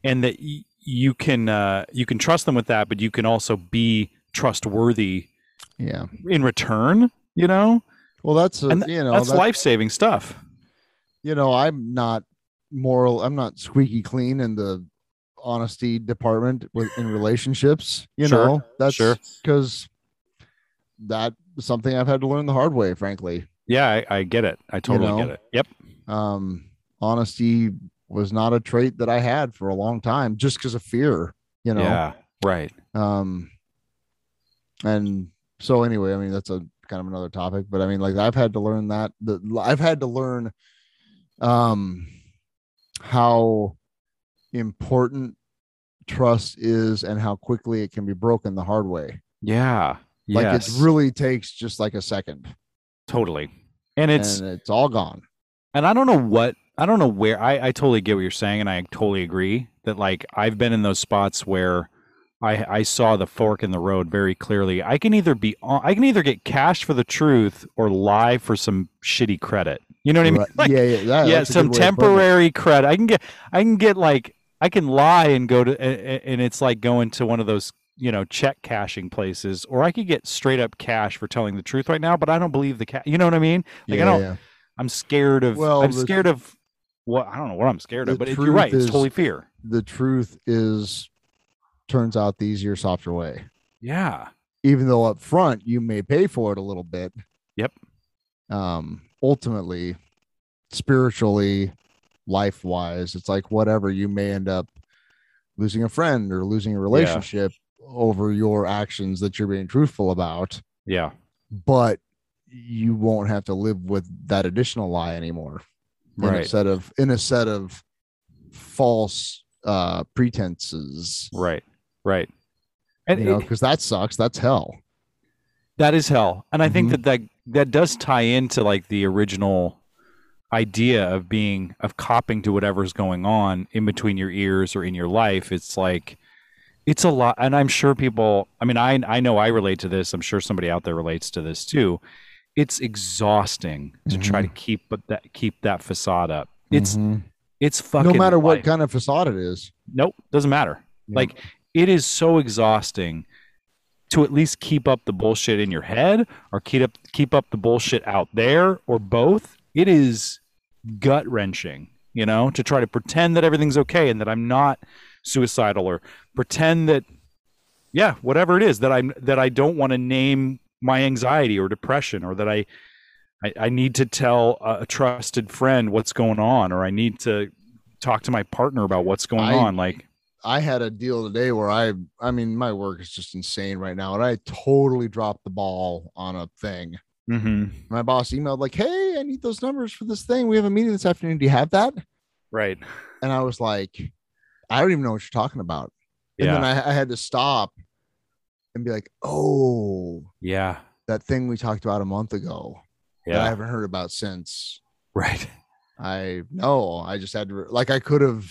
C: And that y- you can uh, you can trust them with that but you can also be trustworthy
B: yeah.
C: in return you know?
B: Well that's a,
C: th-
B: you know
C: that's
B: that-
C: life-saving stuff.
B: You know, I'm not moral, I'm not squeaky clean in the honesty department with in relationships, you
C: Sure,
B: know, that's
C: sure.
B: because that is something I've had to learn the hard way, frankly.
C: yeah I, I get it i totally
B: know?
C: get it yep
B: Um, honesty was not a trait that I had for a long time just because of fear, you know.
C: yeah right
B: Um, and so anyway, I mean that's a kind of another topic, but I mean like I've had to learn that the I've had to learn um how important trust is and how quickly it can be broken the hard way.
C: yeah
B: Like
C: yes,
B: it really takes just like a second
C: totally and it's
B: and it's all gone.
C: and I don't know what I don't know where I, I totally get what you're saying and I totally agree that like I've been in those spots where I I saw the fork in the road very clearly. I can either be on, I can either get cash for the truth or lie for some shitty credit. You know what I mean? Like,
B: yeah, yeah, that-
C: yeah, some
B: good way of putting it.
C: temporary credit. I can get I can get like I can lie and go to and it's like going to one of those you know check cashing places or I could get straight up cash for telling the truth right now, but I don't believe the cash. You know what I mean? Like I
B: Yeah,
C: don't
B: yeah.
C: I'm scared of.
B: Well,
C: I'm
B: the-
C: scared of what I don't know what I'm scared of, but
B: truth
C: you're right. It's totally fear.
B: The truth is, turns out the easier, softer way.
C: Yeah.
B: Even though up front you may pay for it a little bit.
C: Yep.
B: Um, ultimately, spiritually, life wise, it's like whatever you may end up losing a friend or losing a relationship over your actions that you're being truthful about.
C: Yeah.
B: but you won't have to live with that additional lie anymore in a
C: Right.
B: set of in a set of false uh pretenses
C: Right. Right. And
B: you know because that sucks that's hell
C: that is hell, and I think
B: Mhm.
C: that, that that does tie into like the original idea of being of copping to whatever's going on in between your ears or in your life. It's like it's a lot, and I'm sure people. I mean, I I know I relate to this. I'm sure somebody out there relates to this too. It's exhausting to try to keep but that keep that facade up. It's
B: Mhm.
C: it's fucking
B: no matter what
C: life.
B: kind of facade it is
C: Nope, doesn't matter.
B: Yeah.
C: Like it is so exhausting to at least keep up the bullshit in your head or keep up keep up the bullshit out there or both. It is gut wrenching, you know, to try to pretend that everything's okay and that I'm not suicidal or pretend that yeah, whatever it is that I'm that I don't want to name my anxiety or depression or that I I, I need to tell a, a trusted friend what's going on or I need to talk to my partner about what's going
B: I-
C: on like
B: i had a deal today where i i mean my work is just insane right now and i totally dropped the ball on a thing
C: mm-hmm.
B: my boss emailed like hey i need those numbers for this thing we have a meeting this afternoon do you have that
C: Right.
B: and i was like i don't even know what you're talking about and
C: Yeah.
B: then I, I had to stop and be like, oh,
C: yeah.
B: that thing we talked about a month ago that I haven't heard about since.
C: Right.
B: I no, I just had to like I could have.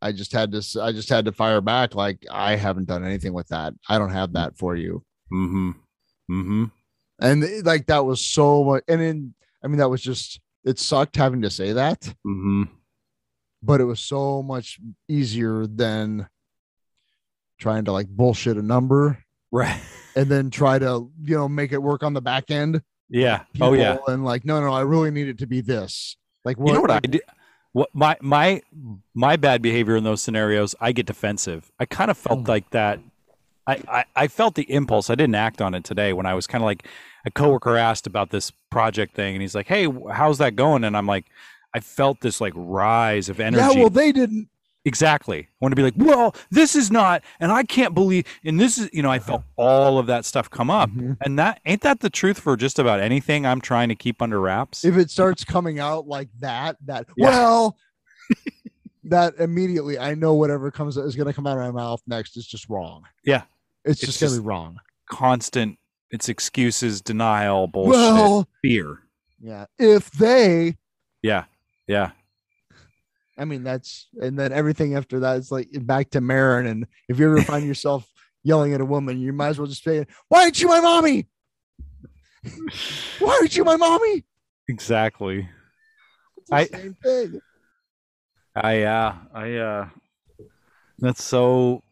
B: I just had to. I just had to fire back. Like I haven't done anything with that. I don't have that for you.
C: Mm-hmm. Mm-hmm.
B: And like that was so much. And then I mean that was just it sucked having to say that,
C: Mm-hmm.
B: But it was so much easier than trying to like bullshit a number
C: Right.
B: and then try to you know make it work on the back end.
C: Yeah. oh yeah.
B: and like no no I really need it to be this. Like
C: You know what I did? What my my my bad behavior in those scenarios, I get defensive. I kind of felt
B: Mm.
C: like that. I, I I felt the impulse. I didn't act on it today when I was kind of like a coworker asked about this project thing, and he's like, "Hey, how's that going?" And I'm like, I felt this like rise of energy.
B: Yeah, well they didn't
C: Exactly. I want to be like, well, this is not, and I can't believe, and this is, you know, I felt all of that stuff come up,
B: Mhm.
C: and that ain't that the truth for just about anything I'm trying to keep under wraps.
B: if it starts coming out like that, that
C: Yeah.
B: well, that immediately I know whatever comes is going to come out of my mouth next is just wrong.
C: Yeah.
B: it's,
C: It's
B: just going to be wrong.
C: Constant, it's excuses, denial, bullshit,
B: Well,
C: fear.
B: yeah, if they,
C: Yeah, yeah,
B: I mean, that's and then everything after that is like back to Marin. And if you ever find yourself yelling at a woman, you might as well just say, "Why aren't you my mommy? Why aren't you my mommy?"
C: exactly. I-
B: same thing.
C: I uh, I uh, that's so.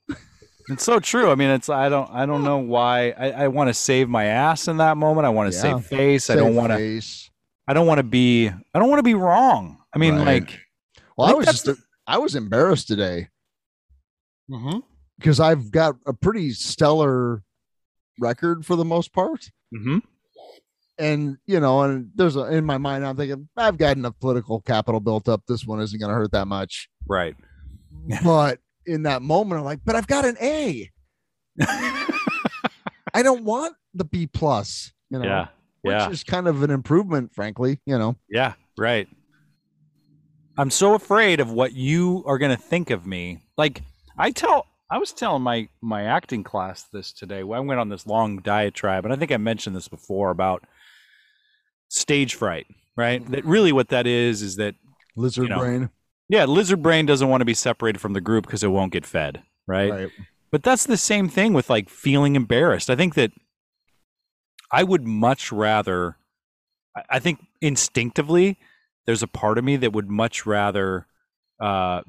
C: It's so true. I mean, it's I don't I don't know why I, I want to save my ass in that moment. I want to
B: Yeah.
C: save face. I don't want to.
B: face.
C: I don't want to be. I don't want to be wrong. I mean,
B: Right.
C: like.
B: Well,
C: I
B: I was
C: that's
B: just I was embarrassed today.
C: Mm-hmm.
B: because I've got a pretty stellar record for the most part.
C: Mm-hmm.
B: And you know, and there's a in my mind, I'm thinking I've got enough political capital built up. This one isn't going to hurt that much.
C: Right.
B: But in that moment, I'm like, but I've got an A. I don't want the B plus. You know,
C: yeah.
B: which
C: Yeah.
B: is kind of an improvement, frankly. You know,
C: Yeah. Right. I'm so afraid of what you are going to think of me. Like I tell, I was telling my my acting class this today. I went on this long diatribe, and I think I mentioned this before about stage fright. Right. That really what that is is that
B: Lizard
C: You know,
B: brain.
C: Yeah, lizard brain doesn't want to be separated from the group because it won't get fed, right?
B: Right.
C: But that's the same thing with like feeling embarrassed. I think that I would much rather, I- I think instinctively, there's a part of me that would much rather, uh,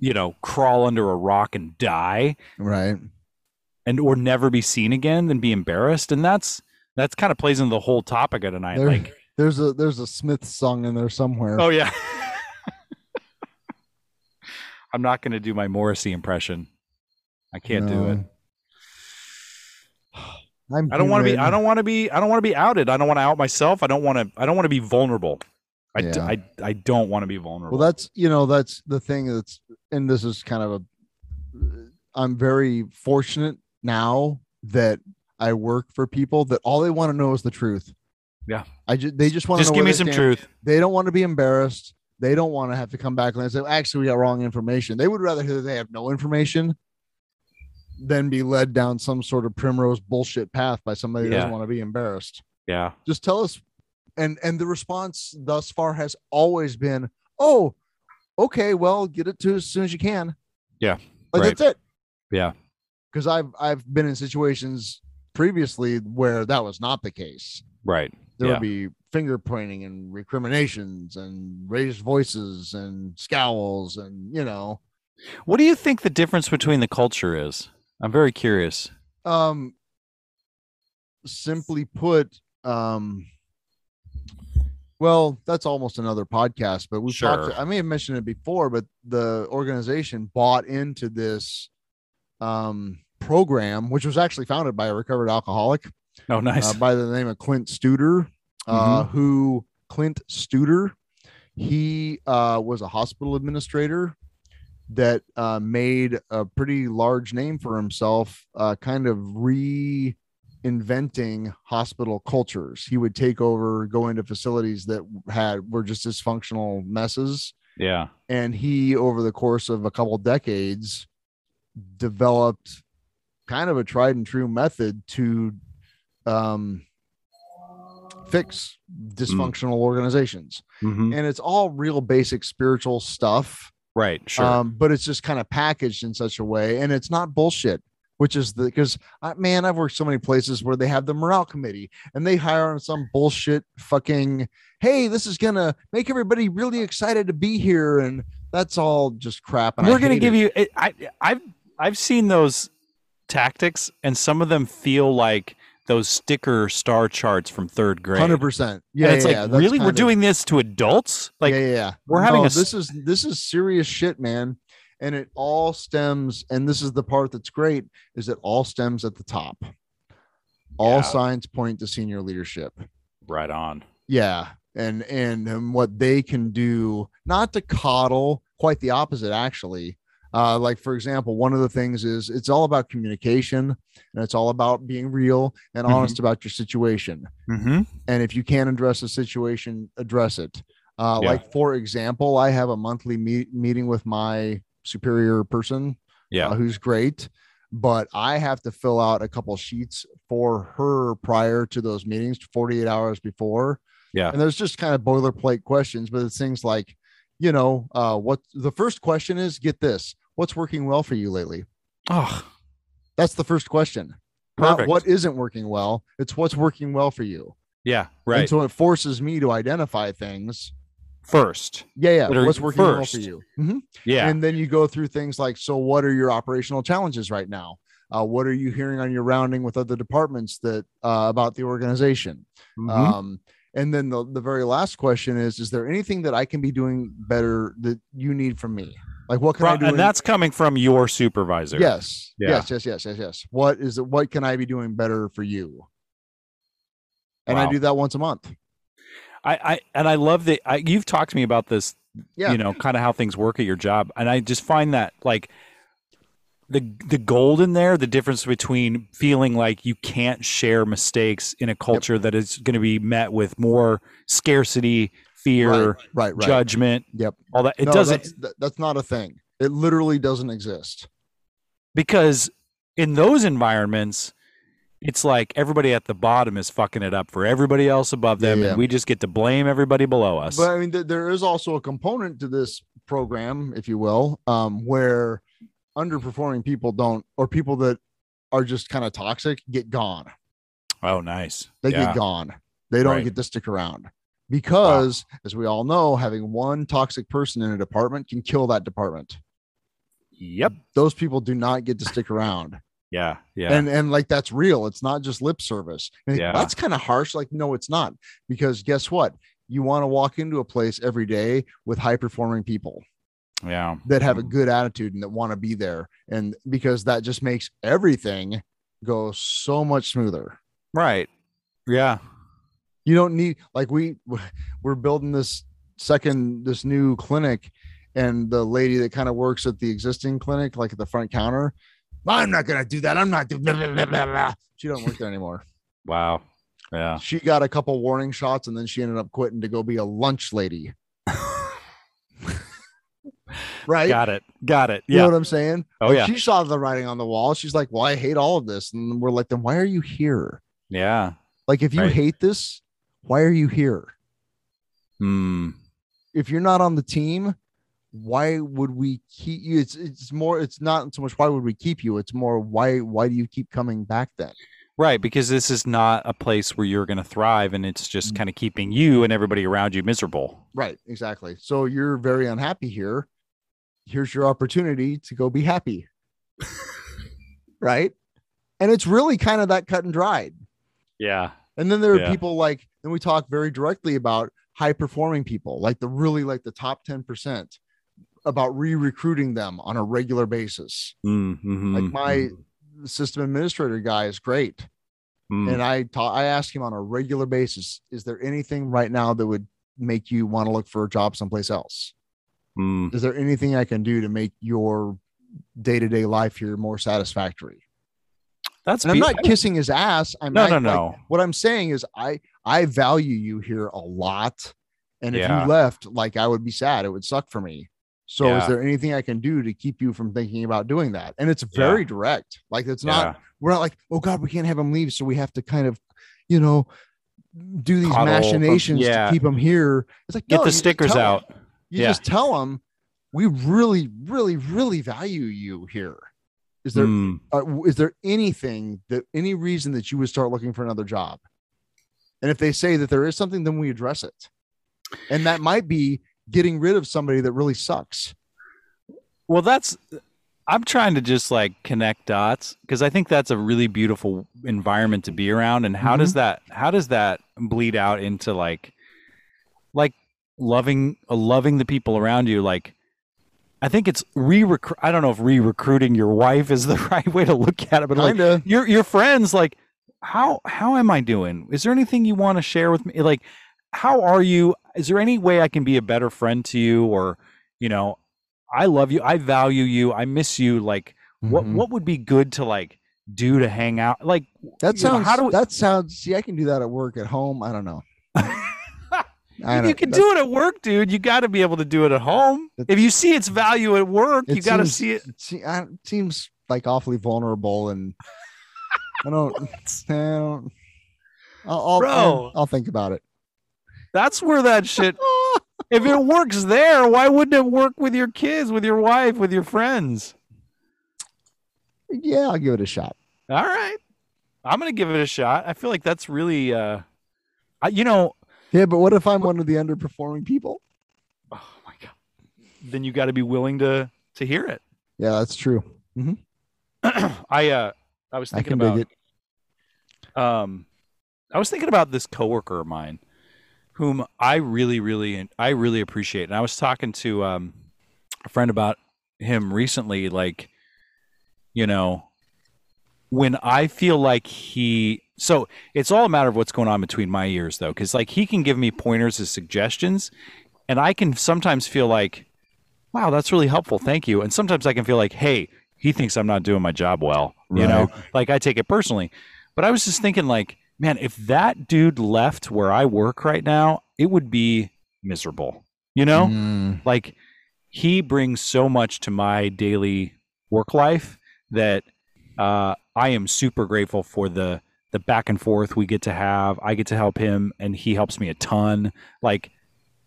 C: you know, crawl under a rock and die
B: Right.
C: and or never be seen again than be embarrassed. And that's, that's kind of plays into the whole topic of tonight.
B: There-
C: like,
B: There's a there's a Smith song in there somewhere.
C: oh, yeah. I'm not going to do my Morrissey impression. I can't do it.
B: I'm
C: I don't want to be. I don't want to be. I don't want to be outed. I don't want to out myself. I don't want to. I don't want to be vulnerable. I,
B: Yeah.
C: I, I don't want to be vulnerable.
B: Well, that's you know that's the thing that's and this is kind of a. I'm very fortunate now that I work for people that all they want to know is the truth.
C: Yeah.
B: I just they just want to
C: just
B: know
C: give me some
B: stand.
C: truth.
B: They don't want to be embarrassed. They don't want to have to come back and say, actually, we got wrong information. They would rather hear they have no information than be led down some sort of primrose bullshit path by somebody who doesn't want to be embarrassed.
C: Yeah.
B: Just tell us. And and the response thus far has always been, oh, okay, well, get it to as soon as you can.
C: Yeah,
B: Like
C: right.
B: that's it.
C: Yeah.
B: Because I've I've been in situations previously where that was not the case.
C: Right.
B: there
C: Yeah.
B: would be finger pointing and recriminations and raised voices and scowls and you know
C: What do you think the difference between the culture is? I'm very curious.
B: um simply put um well that's almost another podcast but we've
C: Sure.
B: talked i may have mentioned it before but the organization bought into this um program which was actually founded by a recovered alcoholic
C: Oh, nice.
B: uh, by the name of Quint Studer, uh, who Quint Studer, he uh, was a hospital administrator that uh, made a pretty large name for himself, uh, kind of reinventing hospital cultures. He would take over, go into facilities that had were just dysfunctional messes,
C: yeah.
B: and he, over the course of a couple decades, developed kind of a tried and true method to um, fix dysfunctional organizations.
C: hmm
B: And it's all real basic spiritual stuff,
C: Right. Sure.
B: um, but it's just kind of packaged in such a way, and it's not bullshit. Which is the because man, I've worked so many places where they have the morale committee and they hire on some bullshit fucking. Hey, this is gonna make everybody really excited to be here, and that's all just crap. And
C: We're to give
B: it.
C: you. It, I. I've. I've seen those tactics, and some of them feel like those sticker star charts from third grade.
B: hundred percent. Yeah,
C: and it's
B: yeah,
C: like
B: yeah,
C: really, we're
B: of-
C: doing this to adults. Like
B: yeah, yeah, yeah.
C: we're having
B: No,
C: a
B: this is this is serious shit, man. And it all stems, and this is the part that's great, is it all stems at the top. All
C: Yeah.
B: signs point to senior leadership.
C: right on.
B: Yeah. And and and what they can do, not to coddle, quite the opposite, actually. Uh, like for example, one of the things is it's all about communication and it's all about being real and
C: Mhm.
B: honest about your situation
C: Mm-hmm.
B: and if you can't address a situation address it uh,
C: Yeah.
B: like for example i have a monthly meet- meeting with my superior person
C: Yeah.
B: uh, who's great but i have to fill out a couple sheets for her prior to those meetings 48 hours before
C: Yeah.
B: and there's just kind of boilerplate questions but it's things like you know uh, what the first question is get this what's working well for you lately
C: Oh,
B: that's the first question not
C: Perfect.
B: what isn't working well it's what's working well for you
C: yeah.
B: and
C: Right.
B: so it forces me to identify things.
C: First.
B: Yeah, yeah. What's working well for
C: first.
B: you? Mhm.
C: Yeah.
B: And then you go through things like, so what are your operational challenges right now? Uh, what are you hearing on your rounding with other departments that uh, about the organization?
C: Mhm.
B: Um, and then the, the very last question is, is there anything that I can be doing better that you need from me? Like what can I do?
C: and
B: in-
C: that's coming from your supervisor.
B: yes,
C: Yeah.
B: yes, yes, yes, yes, yes. What is it? What can I be doing better for you? And I do that once a month.
C: I, I and I love that I, you've talked to me about this.
B: Yeah.
C: You know, kind of how things work at your job, and I just find that like the the gold in there, the difference between feeling like you can't share mistakes in a culture that is going to be met with more scarcity, fear,
B: right, right, right.
C: judgment,
B: Yep.
C: all that. It
B: No,
C: doesn't
B: That's, that's not a thing. It literally doesn't exist.
C: because in those environments it's like everybody at the bottom is fucking it up for everybody else above them,
B: Yeah, yeah.
C: and we just get to blame everybody below us.
B: But I mean, th- there is also a component to this program, if you will, um, where underperforming people don't, or people that are just kind of toxic, get gone.
C: oh, nice.
B: They
C: yeah.
B: get gone. They don't
C: Right.
B: get to stick around because, as we all know, having one toxic person in a department can kill that department.
C: Yep.
B: Those people do not get to stick around.
C: Yeah. Yeah.
B: and and like that's real it's not just lip service And
C: Yeah.
B: that's kind of harsh like no it's not because guess what you want to walk into a place every day with high performing people
C: yeah.
B: that have a mm-hmm. good attitude and that want to be there and because that just makes everything go so much smoother
C: Right. Yeah.
B: you don't need like we we're building this second this new clinic and the lady that kind of works at the existing clinic like at the front counter i'm not gonna do that i'm not doing blah, blah, blah, blah, blah." she don't work there anymore
C: Wow. Yeah.
B: she got a couple warning shots and then she ended up quitting to go be a lunch lady right
C: Got it. Got it.
B: you know what i'm saying
C: Oh
B: Like,
C: yeah.
B: she saw the writing on the wall she's like well i hate all of this and we're like then why are you here
C: Yeah.
B: like if you
C: Right.
B: hate this why are you here
C: Hmm.
B: if you're not on the team why would we keep you it's it's more it's not so much why would we keep you it's more why why do you keep coming back then
C: Right, because this is not a place where you're going to thrive, and it's just
B: Mm.
C: kind of keeping you and everybody around you miserable.
B: right exactly so you're very unhappy here here's your opportunity to go be happy right and it's really kind of that cut and dried
C: Yeah.
B: and then there are
C: Yeah.
B: people like then we talk very directly about high performing people like the really like the top 10% about re-recruiting them on a regular basis
C: Mm-hmm.
B: like my system administrator guy is great
C: Mm.
B: and i ta- i ask him on a regular basis is there anything right now that would make you want to look for a job someplace else
C: Mm.
B: is there anything i can do to make your day-to-day life here more satisfactory
C: That's
B: and i'm not kissing his ass i'm
C: No,
B: not,
C: no,
B: like,
C: no.
B: what i'm saying is i i value you here a lot and if
C: Yeah.
B: you left like i would be sad it would suck for me so is there anything i can do to keep you from thinking about doing that and it's very direct like it's not
C: Yeah.
B: we're not like, oh God, we can't have him leave. So we have to kind of, you know, do these
C: Coddle,
B: machinations
C: yeah.
B: to keep him here. It's like,
C: Get
B: no,
C: the stickers out.
B: You
C: Yeah.
B: just tell them we really, really, really value you here. Is there
C: Mm.
B: uh, is there anything that any reason that you would start looking for another job? And if they say that there is something, then we address it. And that might be getting rid of somebody that really sucks.
C: Well, that's. I'm trying to just like connect dots because I think that's a really beautiful environment to be around. And how
B: Mm-hmm.
C: does that how does that bleed out into like like loving uh, loving the people around you? Like, I think it's re recruit. I don't know if re recruiting your wife is the right way to look at it, but like
B: Kinda.
C: your your friends like how how am i doing is there anything you want to share with me like how are you is there any way i can be a better friend to you or you know i love you i value you i miss you like what
B: Mhm.
C: what would be good to like do to hang out like
B: That
C: you know,
B: sounds.
C: how do we-
B: that sounds. See, I can do that at work. At home, I don't know. I
C: you
B: don't-
C: can do it at work dude you got to be able to do it at home if you see its value at work you got to see it
B: it seems like awfully vulnerable, and I don't. I don't I'll, I'll,
C: Bro.
B: I'll, I'll think about it.
C: That's where that shit if it works there why wouldn't it work with your kids with your wife with your friends
B: Yeah, I'll give it a shot.
C: All right. I'm going to give it a shot. I feel like that's really uh I, you know,
B: Yeah, but what if I'm one of the underperforming people?
C: oh my god. Then you got to be willing to to hear it.
B: Yeah, that's true.
C: I uh I was thinking
B: can
C: about um I was thinking about this coworker of mine whom I really really I really appreciate. And I was talking to um a friend about him recently like you know when I feel like he so it's all a matter of what's going on between my ears though cuz like he can give me pointers as suggestions and I can sometimes feel like wow that's really helpful thank you. And sometimes I can feel like hey he thinks I'm not doing my job well you know? Like I take it personally. But I was just thinking like man if that dude left where I work right now it would be miserable you know
B: Mm,
C: like he brings so much to my daily work life that uh, I am super grateful for the the back and forth we get to have. I get to help him, and he helps me a ton. Like,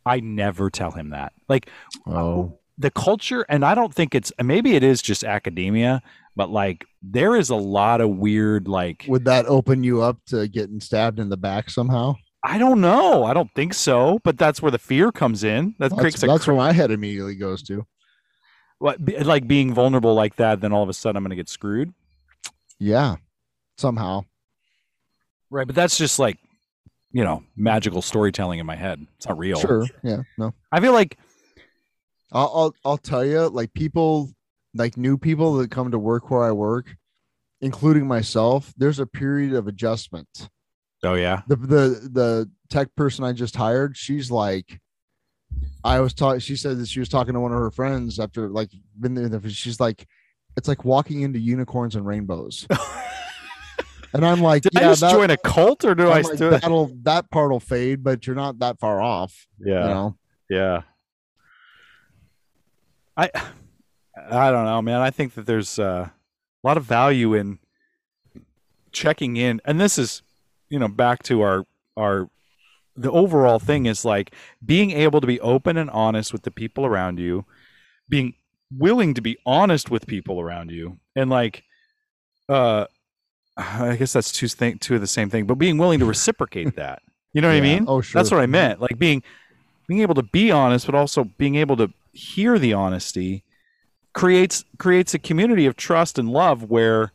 C: I never tell him that. Like,
B: Oh,
C: the culture, and I don't think it's maybe it is just academia, but like there is a lot of weird like
B: would that open you up to getting stabbed in the back somehow?
C: I don't know. I don't think so, but that's where the fear comes in. That
B: That's,
C: creates
B: that's where my head immediately goes to.
C: what, like being vulnerable like that. Then all of a sudden I'm going to get screwed.
B: Yeah, somehow.
C: Right, but that's just like you know magical storytelling in my head. It's not real.
B: Sure. Yeah. No.
C: I feel like
B: I'll, I'll I'll tell you, like people, like new people that come to work where I work, including myself. There's a period of adjustment.
C: oh yeah,
B: The the the tech person I just hired, she's like, I was talking. She said that she was talking to one of her friends after like been there. She's like, it's like walking into unicorns and rainbows. and I'm like,
C: did
B: yeah,
C: I just
B: that,
C: join a cult or do I
B: I'm like,
C: still?
B: that'll that part will fade, but you're not that far off.
C: Yeah,
B: You know.
C: yeah. I I don't know, man. I think that there's uh, a lot of value in checking in, and this is, you know, back to our our the overall thing is like being able to be open and honest with the people around you, being willing to be honest with people around you, and like, uh, I guess that's two thing two of the same thing, but being willing to reciprocate that. You know what I mean?
B: Oh, sure.
C: That's what I meant. Like being being able to be honest, but also being able to hear the honesty creates creates a community of trust and love where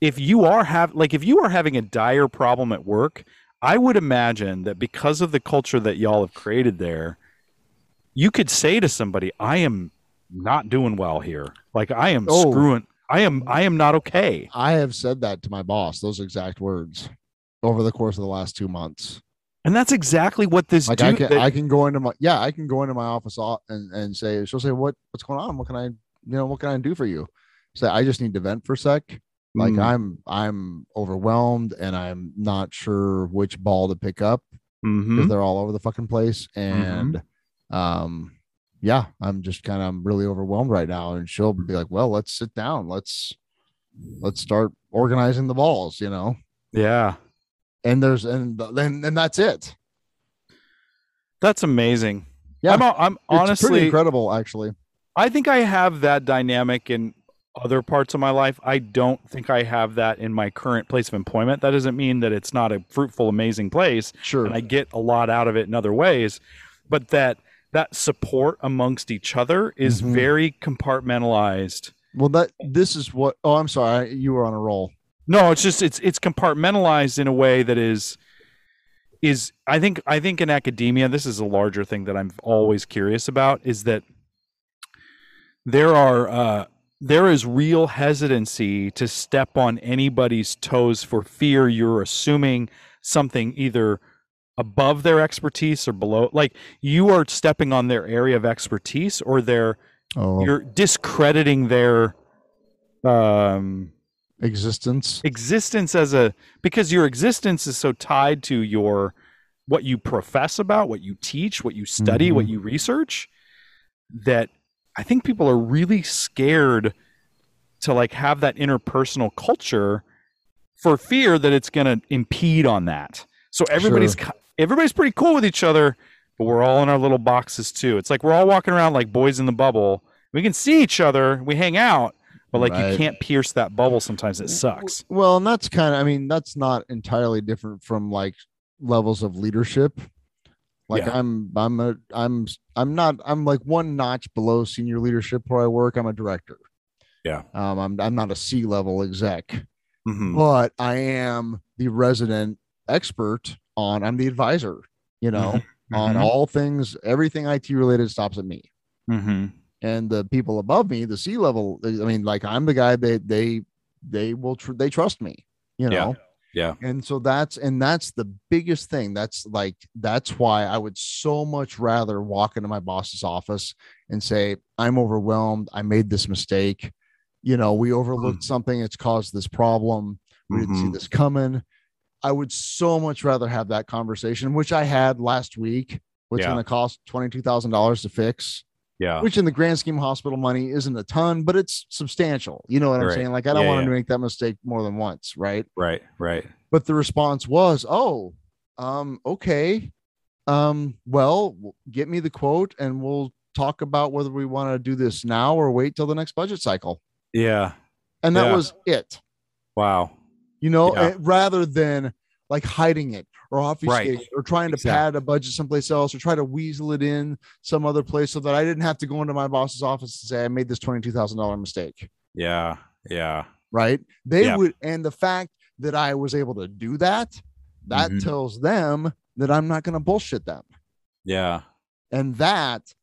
C: if you are have like if you are having a dire problem at work, I would imagine that because of the culture that y'all have created there, you could say to somebody, I am not doing well here. Like I am
B: Oh.
C: screwing I am I am not okay.
B: I have said that to my boss, those exact words, over the course of the last two months.
C: And that's exactly what this
B: Like I can,
C: that-
B: I can go into my, yeah, I can go into my office and and say, she'll say, what, what's going on? What can I, you know, what can I do for you? Say, I just need to vent for a sec. Like
C: Mm.
B: I'm, I'm overwhelmed and I'm not sure which ball to pick up because they're all over the fucking place. And, um, yeah, I'm just kind of really overwhelmed right now. And she'll be like, well, let's sit down. Let's, let's start organizing the balls, you know?
C: Yeah.
B: And there's, and then, and that's it.
C: That's amazing.
B: Yeah.
C: I'm, I'm honestly,
B: incredible, actually.
C: I think I have that dynamic in other parts of my life. I don't think I have that in my current place of employment. That doesn't mean that it's not a fruitful, amazing place,
B: Sure.
C: and I get a lot out of it in other ways. But that that support amongst each other is
B: Mhm.
C: very compartmentalized.
B: Well, that this is what. Oh, I'm sorry. You were on a roll.
C: No, it's just it's it's compartmentalized in a way that is is I think I think in academia this is a larger thing that I'm always curious about is that there are uh, there is real hesitancy to step on anybody's toes for fear you're assuming something either above their expertise or below like you are stepping on their area of expertise or they're
B: Oh,
C: you're discrediting their um
B: existence.
C: existence as a because your existence is so tied to your what you profess about what you teach what you study what mm-hmm. you research that i think people are really scared to like have that interpersonal culture for fear that it's going to impede on that. So everybody's ki everybody's pretty cool with each other but we're all in our little boxes too. It's like we're all walking around like boys in the bubble. We can see each other. We hang out but like you can't pierce that bubble sometimes it sucks
B: Well, and that's kind of. I mean, that's not entirely different from like levels of leadership. Like
C: Yeah.
B: I'm, I'm a, I'm, I'm not. I'm like one notch below senior leadership where I work. I'm a director.
C: Yeah.
B: Um, I'm, I'm not a C level exec,
C: Mhm.
B: but I am the resident expert on. I'm the advisor. You know, on
C: Mhm.
B: all things, everything IT related stops at me.
C: Mhm.
B: And the people above me the C level i mean like i'm the guy that they they will tr- they trust me you
C: Yeah.
B: know?
C: Yeah.
B: and so that's and that's the biggest thing. That's like that's why i would so much rather walk into my boss's office and say i'm overwhelmed. I made this mistake. You know we overlooked something. It's caused this problem. We didn't see
C: Mhm.
B: this coming. I would so much rather have that conversation which i had last week which
C: Yeah.
B: going to cost $22000 to fix
C: Yeah.
B: which in the grand scheme of hospital money isn't a ton, but it's substantial. You know what I'm
C: Right.
B: saying? Like I don't
C: Yeah,
B: want
C: yeah.
B: to make that mistake more than once, right?
C: Right. Right.
B: But the response was, "Oh, um, okay, um, well, get me the quote, and we'll talk about whether we want to do this now or wait till the next budget cycle."
C: Yeah.
B: And that
C: Yeah.
B: was it.
C: Wow.
B: You know, eh, rather than like hiding it or obfuscating it or trying to
C: Exactly.
B: pad a budget someplace else or try to weasel it in some other place so that I didn't have to go into my boss's office and say I made this twenty-two thousand dollar mistake.
C: Yeah. Yeah.
B: Right? They
C: Yeah.
B: would, and the fact that I was able to do that, that
C: Mhm.
B: tells them that I'm not going to bullshit them,
C: Yeah.
B: and that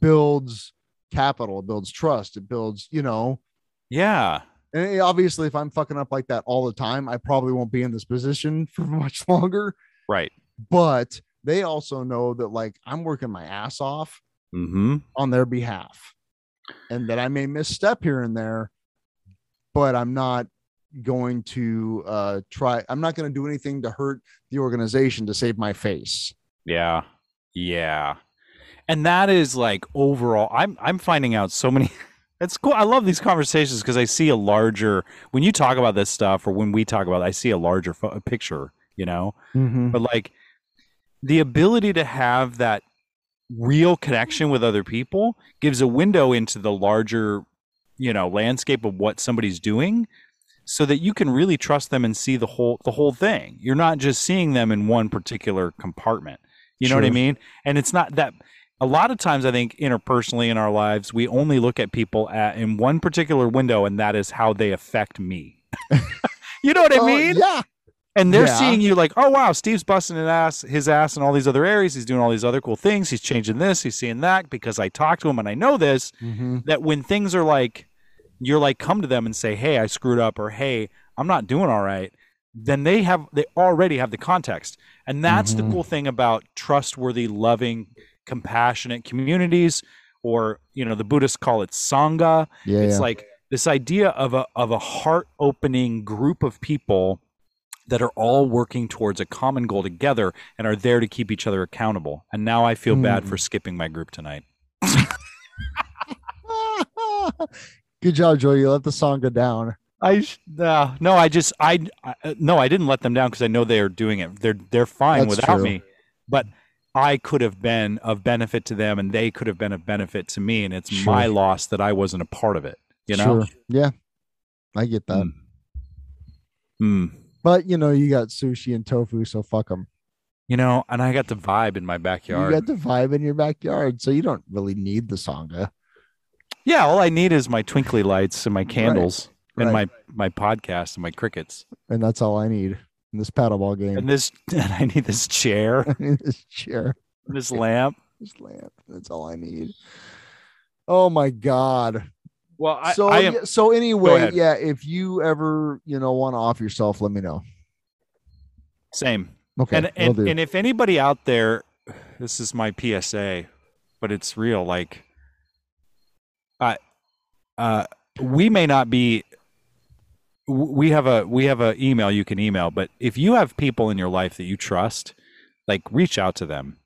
B: builds capital, it builds trust, it builds, you know.
C: Yeah.
B: And eh, obviously, if I'm fucking up like that all the time, I probably won't be in this position for much longer.
C: Right.
B: but they also know that like I'm working my ass off
C: Mm-hmm.
B: on their behalf and that I may misstep here and there, but I'm not going to uh try I'm not going to do anything to hurt the organization to save my face.
C: Yeah. Yeah. And that is like overall I'm I'm finding out so many It's cool. I love these conversations because I see a larger when you talk about this stuff or when we talk about it, I see a larger fo- picture, you know. Mm-hmm. But like the ability to have that real connection with other people gives a window into the larger, you know, landscape of what somebody's doing so that you can really trust them and see the whole the whole thing. You're not just seeing them in one particular compartment. You know what I mean? And it's not that a lot of times I think interpersonally in our lives we only look at people at in one particular window and that is how they affect me. you know what I
B: Oh,
C: mean?
B: yeah.
C: And they're
B: Yeah.
C: seeing you like, oh wow, Steve's busting his ass, his ass in all these other areas. He's doing all these other cool things. He's changing this. He's seeing that because I talked to him and I know this.
B: Mhm.
C: That when things are like, you're like, come to them and say, hey, I screwed up, or hey, I'm not doing all right. Then they have, they already have the context, and that's
B: Mhm.
C: the cool thing about trustworthy, loving, compassionate communities, or you know, the Buddhists call it sangha
B: Yeah.
C: it's
B: yeah.
C: like this idea of a of a heart opening group of people that are all working towards a common goal together and are there to keep each other accountable. And now I feel bad
B: Hmm.
C: for skipping my group tonight.
B: Good job, Joey. You let the sangha down.
C: I uh, no, I just I, I no, I didn't let them down because I know they are doing it. They're they're fine
B: That's
C: without
B: true.
C: me. But I could have been of benefit to them, and they could have been of benefit to me. And it's
B: Sure.
C: my loss that I wasn't a part of it. You know.
B: Sure. Yeah. I get that.
C: Mm. Mm.
B: But you know, you got sushi and tofu, so fuck them.
C: You know, and I got the vibe in my backyard.
B: You got the vibe in your backyard, so you don't really need the sangha.
C: Yeah, all I need is my twinkly lights and my candles and
B: right.
C: my my podcast and my crickets
B: And that's all I need in this paddleball game.
C: and this. And I need this chair,
B: I need this chair,
C: this lamp.
B: this lamp. That's all I need. Oh my god.
C: Well, I,
B: so
C: I am.
B: so anyway, yeah, if you ever, you know, want to off yourself, let me know.
C: Same.
B: Okay.
C: and and, and if anybody out there, this is my PSA, but it's real. Like, I, uh, we may not be. We have a we have a email you can email, but if you have people in your life that you trust, like reach out to them,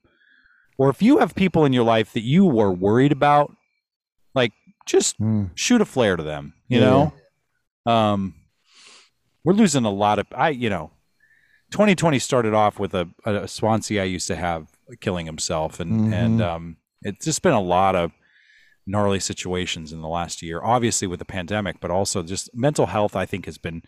C: or if you have people in your life that you were worried about, like just
B: Hmm.
C: shoot a flare to them. You
B: Yeah.
C: know, um, we're losing a lot of I. You know, 2020 started off with a, a sponsee I used to have killing himself, and and
B: Mhm.
C: um, it's just been a lot of gnarly situations in the last year. Obviously with the pandemic, but also just mental health. I think has been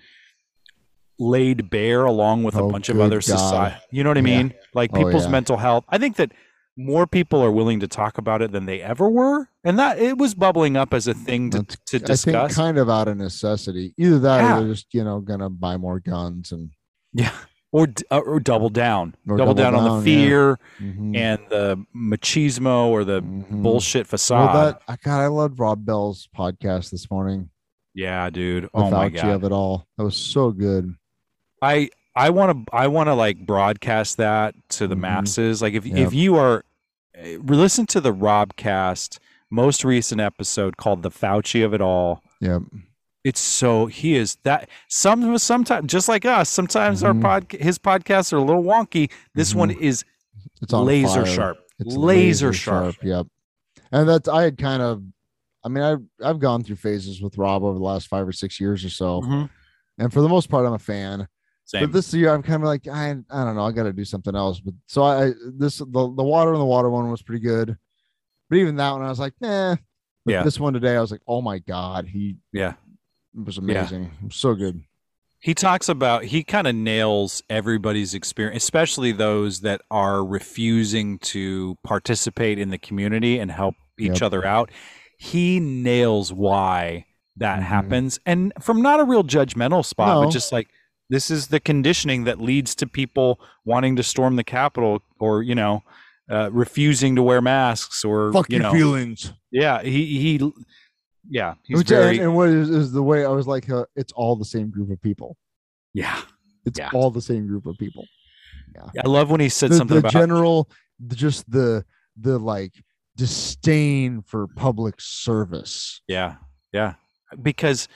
C: laid bare along with a
B: Oh,
C: bunch of other society. You know what I
B: Yeah.
C: mean? Like
B: Oh,
C: people's
B: yeah.
C: mental health. I think that more people are willing to talk about it than they ever were, and that it was bubbling up as a thing to,
B: That's-
C: to
B: I think
C: discuss.
B: kind of out of necessity. Either that
C: Yeah.
B: or they're just, you know, gonna buy more guns and
C: yeah, or uh, or double down,
B: Or
C: double,
B: double
C: down, on
B: down,
C: the
B: yeah.
C: fear
B: Mhm.
C: and the machismo or the
B: Mhm.
C: bullshit
B: Well,
C: facade.
B: that I God, I loved Rob Bell's podcast this morning.
C: yeah, dude.
B: The
C: Oh my
B: Fauci
C: god.
B: of it all. That was so good.
C: I I want to I want to like broadcast that to the
B: Mhm.
C: masses. Like if
B: Yeah.
C: if you are eh, listen to the Robcast most recent episode called "The Fauci of It All."
B: Yep.
C: It's so he is that some sometimes just like us. Sometimes our
B: Mhm.
C: pod his podcasts are a little wonky. This one
B: Mhm.
C: is
B: It's
C: laser
B: fire.
C: sharp.
B: It's
C: laser sharp.
B: Yep. and that's I had kind of, I mean, I've I've gone through phases with Rob over the last five or six years or so,
C: Mhm.
B: and for the most part, I'm a fan.
C: Same.
B: But this year, I'm kind of like I I don't know, I got to do something else. But so I this the the water and the water one was pretty good, but even that one, I was like, nah. But
C: Yeah.
B: This one today, I was like, oh my god, he
C: yeah.
B: Was
C: Yeah.
B: amazing, so good.
C: He talks about he kind of nails everybody's experience, especially those that are refusing to participate in the community and help each
B: Yep.
C: other out. He nails why that
B: Mhm.
C: happens, and from not a real judgmental spot,
B: No.
C: but just like this is the conditioning that leads to people wanting to storm the Capitol or you know uh, refusing to wear masks or
B: Fuck
C: you know
B: feelings.
C: yeah he he yeah he's
B: Which,
C: very
B: and, and what is, is the way I was like, uh, it's all the same group of people.
C: yeah
B: It's
C: Yeah.
B: all the same group of people. Yeah.
C: I love when he said
B: the,
C: something
B: the
C: about
B: general just the the like disdain for public service
C: Yeah, yeah. Because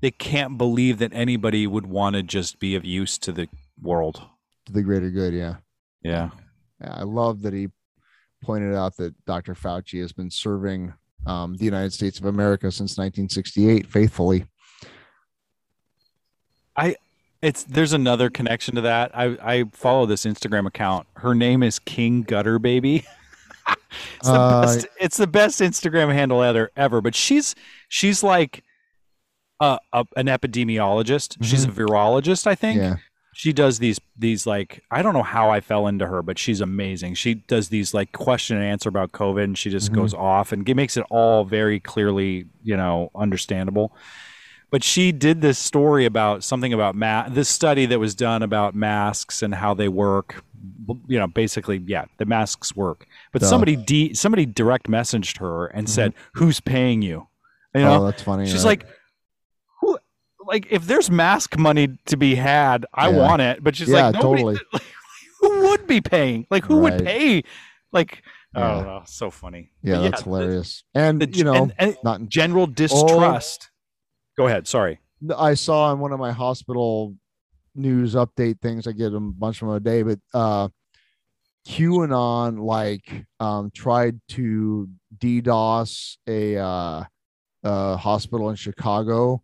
C: they can't believe that anybody would want to just be of use to the world.
B: to the greater good yeah.
C: Yeah.
B: yeah i love that he pointed out that dr fauci has been serving um, the united states of america since 1968 faithfully I
C: It's there's another connection to that. I I follow this Instagram account. Her name is King Gutter Baby. it's the
B: Uh,
C: best it's the best Instagram handle ever ever, but she's she's like a, a an epidemiologist. She's a virologist, I think.
B: yeah
C: she does these these like I don't know how I fell into her, but she's amazing. She does these like question and answer about COVID, and she just
B: Mhm.
C: goes off and makes it all very clearly, you know, understandable. But she did this story about something about ma- this study that was done about masks and how they work. You know, basically, yeah, the masks work. But
B: Duh.
C: somebody de- somebody direct messaged her and said, "Who's paying you?" You know,
B: oh that's funny
C: She's
B: uh,
C: like? Like, if there's mask money to be had, I
B: Yeah.
C: want it. But she's
B: Yeah,
C: like, nobody,
B: totally.
C: like, who would be paying? Like, who would pay? Like,
B: Yeah.
C: oh, no, so funny.
B: yeah
C: But
B: that's
C: the-
B: hilarious and
C: the-
B: you know
C: and- and
B: not in
C: general distrust. Go ahead. Sorry.
B: I saw in one of my hospital news update things. I get a bunch of them a day, but uh QAnon like um tried to DDoS a uh uh hospital in Chicago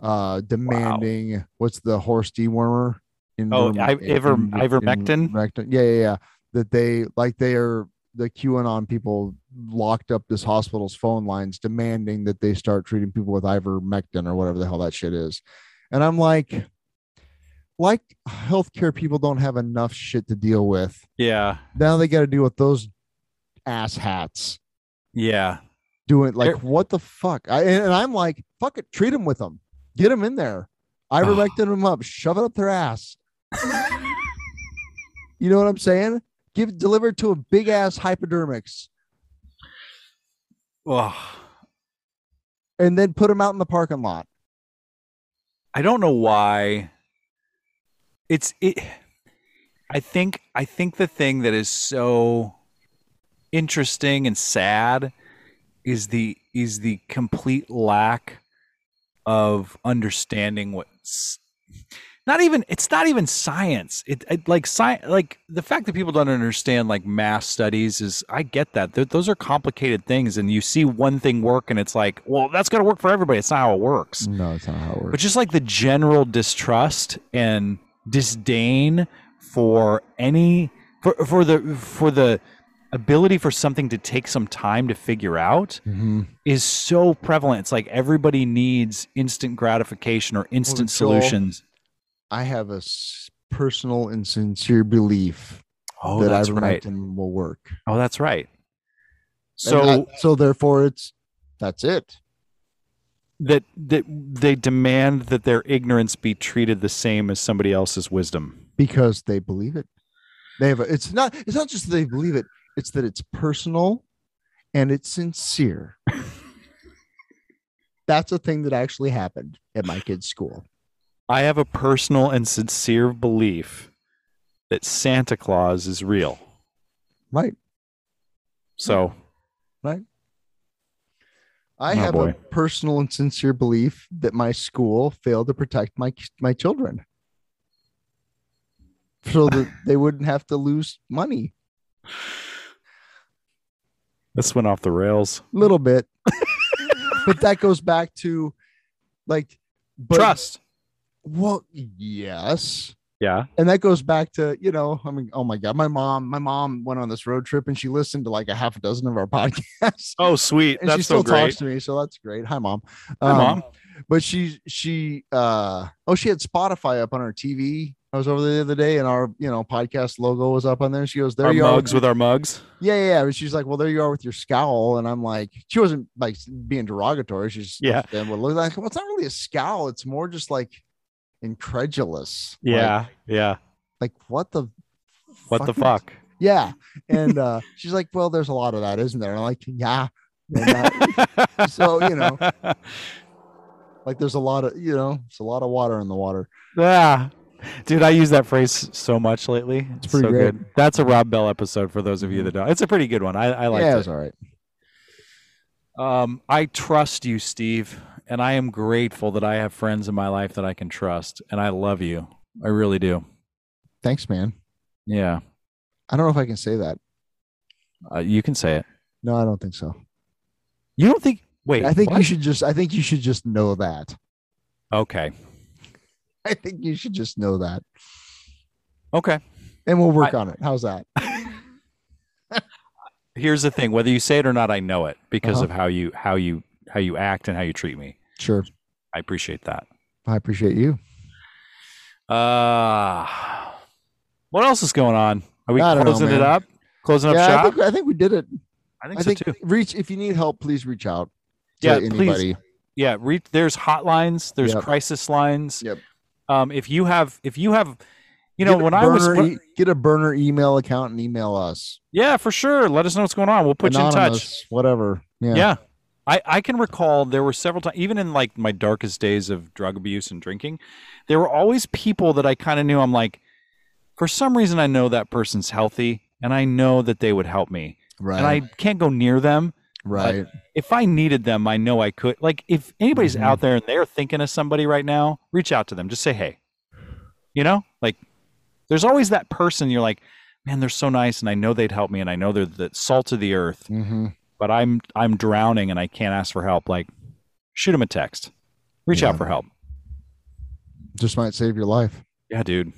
B: uh demanding what's the horse dewormer in
C: Oh, I- Iver- ivermectin?
B: ivermectin yeah yeah yeah that they like they are the QAnon people locked up this hospital's phone lines demanding that they start treating people with ivermectin or whatever the hell that shit is. And I'm like, like healthcare people don't have enough shit to deal with.
C: Yeah.
B: Now they got to deal with those ass hats
C: Yeah.
B: doing like,
C: They're-
B: what the fuck? I, and, and I'm like, fuck it, treat them with them, get them in there, ivermectin them up, shove it up their ass. you know what I'm saying? Give deliver to a big ass hypodermics
C: Well,
B: and then put them out in the parking lot.
C: I don't know why. It's it. I think I think the thing that is so interesting and sad is the is the complete lack of understanding what's not even it's not even science. It, it like science like the fact that people don't understand like mass studies is i get that. Th- those are complicated things and you see one thing work and it's like well that's going to work for everybody. It's not how it works.
B: No, it's not how it works.
C: but just like the general distrust and disdain for any for for the for the ability for something to take some time to figure out
B: Mhm.
C: is so prevalent. It's like everybody needs instant gratification or instant
B: Joel,
C: solutions.
B: I have a personal and sincere belief
C: Oh,
B: that
C: that's right.
B: ivermectin will work.
C: Oh, that's right. So
B: that- so therefore, it's that's it.
C: that that they demand that their ignorance be treated the same as somebody else's wisdom.
B: because they believe it. They have a, it's not it's not just that they believe it, it's that it's personal and it's sincere. That's a thing that actually happened at my kid's school.
C: I have a personal and sincere belief that Santa Claus is real.
B: Right.
C: So right.
B: I
C: Oh,
B: have
C: boy.
B: a personal and sincere belief that my school failed to protect my my children. So that they wouldn't have to lose money.
C: This went off the rails.
B: A little bit. but that goes back to like but,
C: Trust.
B: Well, yes.
C: Yeah.
B: And that goes back to, you know, I mean, oh my God, my mom, my mom went on this road trip and she listened to like a half a dozen of our podcasts.
C: Oh, sweet.
B: and
C: That's
B: she still
C: so great.
B: talks to me. So that's great. Hi, mom.
C: Hi,
B: Um,
C: Mom.
B: But she, she, uh, oh, she had Spotify up on her TV. I was over there the other day and our, you know, podcast logo was up on there. She goes, there
C: Our
B: you are.
C: mugs with our mugs.
B: Yeah, yeah, yeah. She's like, well, there you are with your scowl. And I'm like, she wasn't like being derogatory. She's
C: Yeah.
B: And what look like, well, it's not really a scowl. It's more just like incredulous. Like-
C: Yeah. yeah.
B: Like, what the
C: What the
B: is-
C: fuck?
B: Yeah. And uh she's like, well, there's a lot of that, isn't there? And I'm like, yeah. Uh, so, you know, like there's a lot of, you know, it's a lot of water in the water.
C: Yeah. Dude, I use that phrase so much lately. It's,
B: pretty
C: so good. That's a Rob Bell episode for those of you that don't. It's a pretty good one. I, I like
B: yeah,
C: it.
B: it's all right.
C: Um, I trust you, Steve, and I am grateful that I have friends in my life that I can trust, and I love you. I really do.
B: Thanks, man.
C: Yeah,
B: I don't know if I can say that.
C: uh, you can say it.
B: No, I don't think so.
C: You don't think? Wait,
B: I think
C: what?
B: you should just I think you should just know that.
C: Okay,
B: I think you should just know that.
C: okay.
B: And we'll work
C: I-
B: on it. How's that?
C: Here's the thing: whether you say it or not, I know it because
B: Uh-huh.
C: of how you how you how you act and how you treat me.
B: Sure.
C: I appreciate that.
B: I appreciate you.
C: Uh what else is going on? Are we
B: I don't know,
C: closing it up? Closing up
B: Yeah, I
C: shop?
B: think, I think we did it.
C: I think,
B: I
C: so
B: think
C: too.
B: reach if you need help, please reach out to
C: Yeah, please. Yeah, re- there's hotlines, there's
B: Yep.
C: crisis lines.
B: Yep.
C: Um, if you have, if you have, you know, when I was, when-
B: get a burner email account and email us.
C: yeah, for sure. Let us know what's going on. We'll put you in touch.
B: Whatever. Yeah.
C: Yeah. I, I can recall there were several times, even in like my darkest days of drug abuse and drinking, there were always people that I kind of knew. I'm like, for some reason, I know that person's healthy and I know that they would help me.
B: Right.
C: And I can't go near them.
B: Right.
C: If I needed them, I know I could. Like, if anybody's
B: Mhm.
C: out there and they're thinking of somebody right now, reach out to them. Just say, hey. You know, like, there's always that person you're like, man, they're so nice and I know they'd help me and I know they're the salt of the earth.
B: hmm
C: but I'm I'm drowning and I can't ask for help. Like, shoot them a text, reach
B: Yeah.
C: out for help.
B: Just might save your life.
C: Yeah, dude.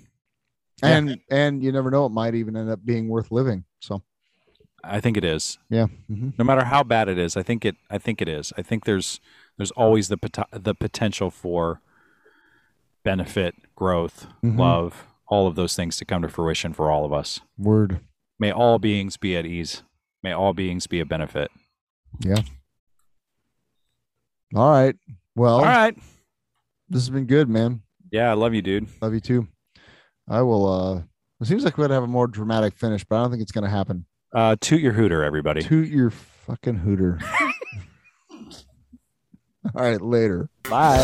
C: Yeah.
B: And and you never know, it might even end up being worth living. So
C: I think it is.
B: yeah. hmm
C: No matter how bad it is, I think it. I think it is. I think there's there's always the pot- the potential for benefit, growth,
B: Mhm.
C: love, all of those things to come to fruition for all of us.
B: Word.
C: May all beings be at ease. May all beings be a benefit. Yeah.
B: All right. Well,
C: all right.
B: this has been good, man.
C: Yeah, I love you, dude.
B: Love you too. I will uh it seems like we'd have a more dramatic finish, but I don't think it's gonna happen.
C: Uh, toot your hooter, everybody.
B: Toot your fucking hooter. All right, later.
C: Bye.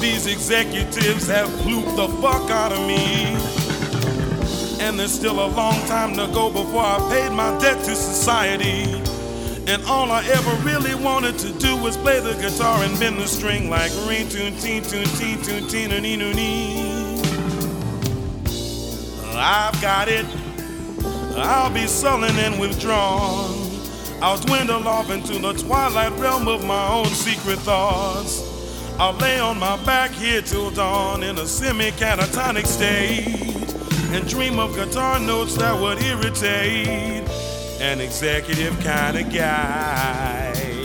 E: These executives have plooped the fuck out of me. And there's still a long time to go before I paid my debt to society. And all I ever really wanted to do was play the guitar and bend the string like ring tune teen tune teen tune teen nee nee nee. I've got it. I'll be sullen and withdrawn. I'll dwindle off into the twilight realm of my own secret thoughts. I'll lay on my back here till dawn in a semi-catatonic state and dream of guitar notes that would irritate an executive kind of guy.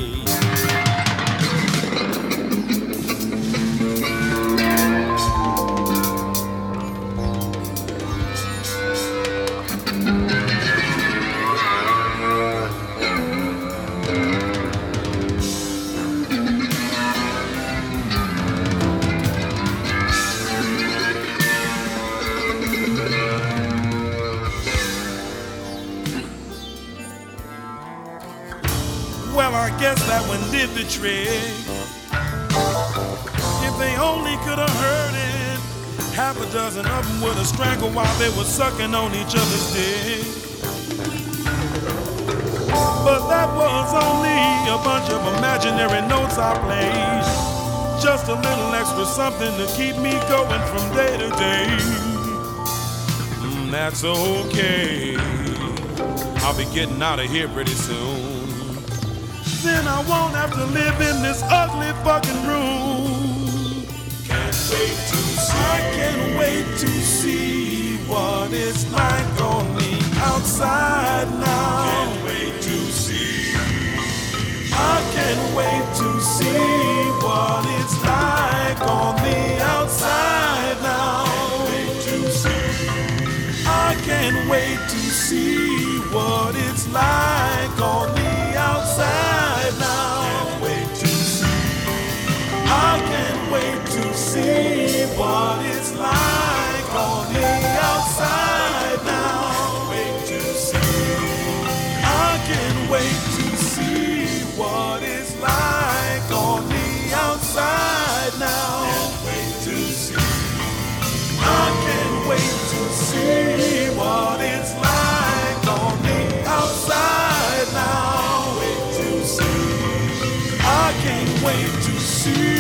E: Trick. If they only could have heard it, half a dozen of them would have strangled while they were sucking on each other's dick. But that was only a bunch of imaginary notes I played. just a little extra something to keep me going from day to day. Mm, that's okay. I'll be getting out of here pretty soon. Then I won't have to live in this ugly fucking room. Can't wait to see. I can't wait to see what it's like on the outside now. Can't wait to see. I can't wait to see what it's like on the outside now. Can't wait to see. I can't wait to see what it's like on the outside see what it's like on the outside now. Wait to see. I can't wait to see what it's like on the outside now. Wait to see. I can't wait to see what it's like on the outside now. Wait to see. I can't wait to see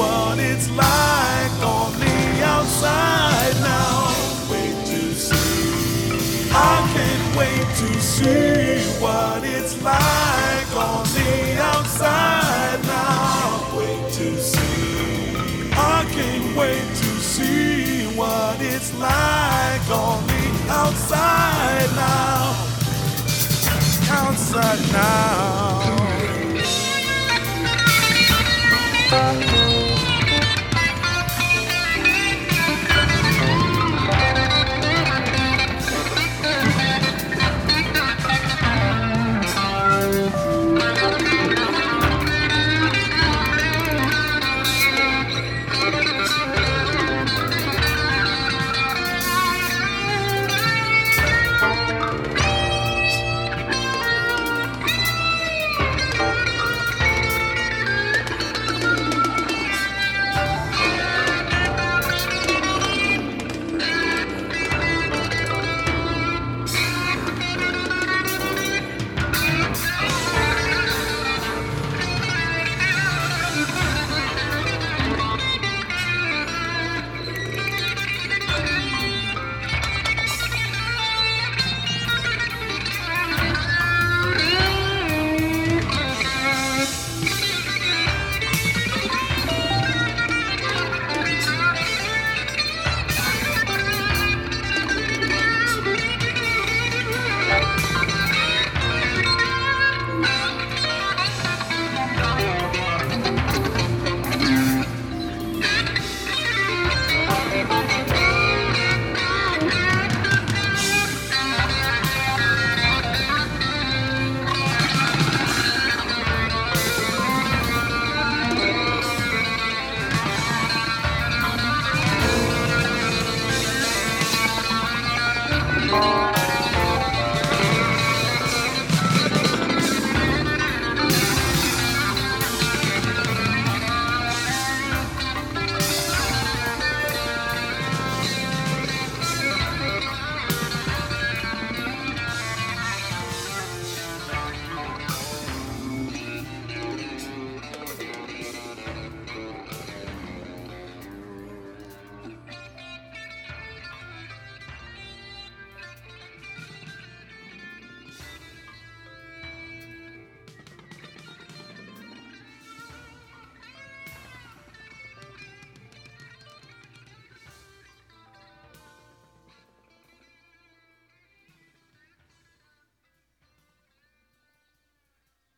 E: what it's like on the outside now. Wait to see. I can't wait to see what it's like on the outside now. Wait to see. I can't wait to see what it's like on the outside now. Outside now.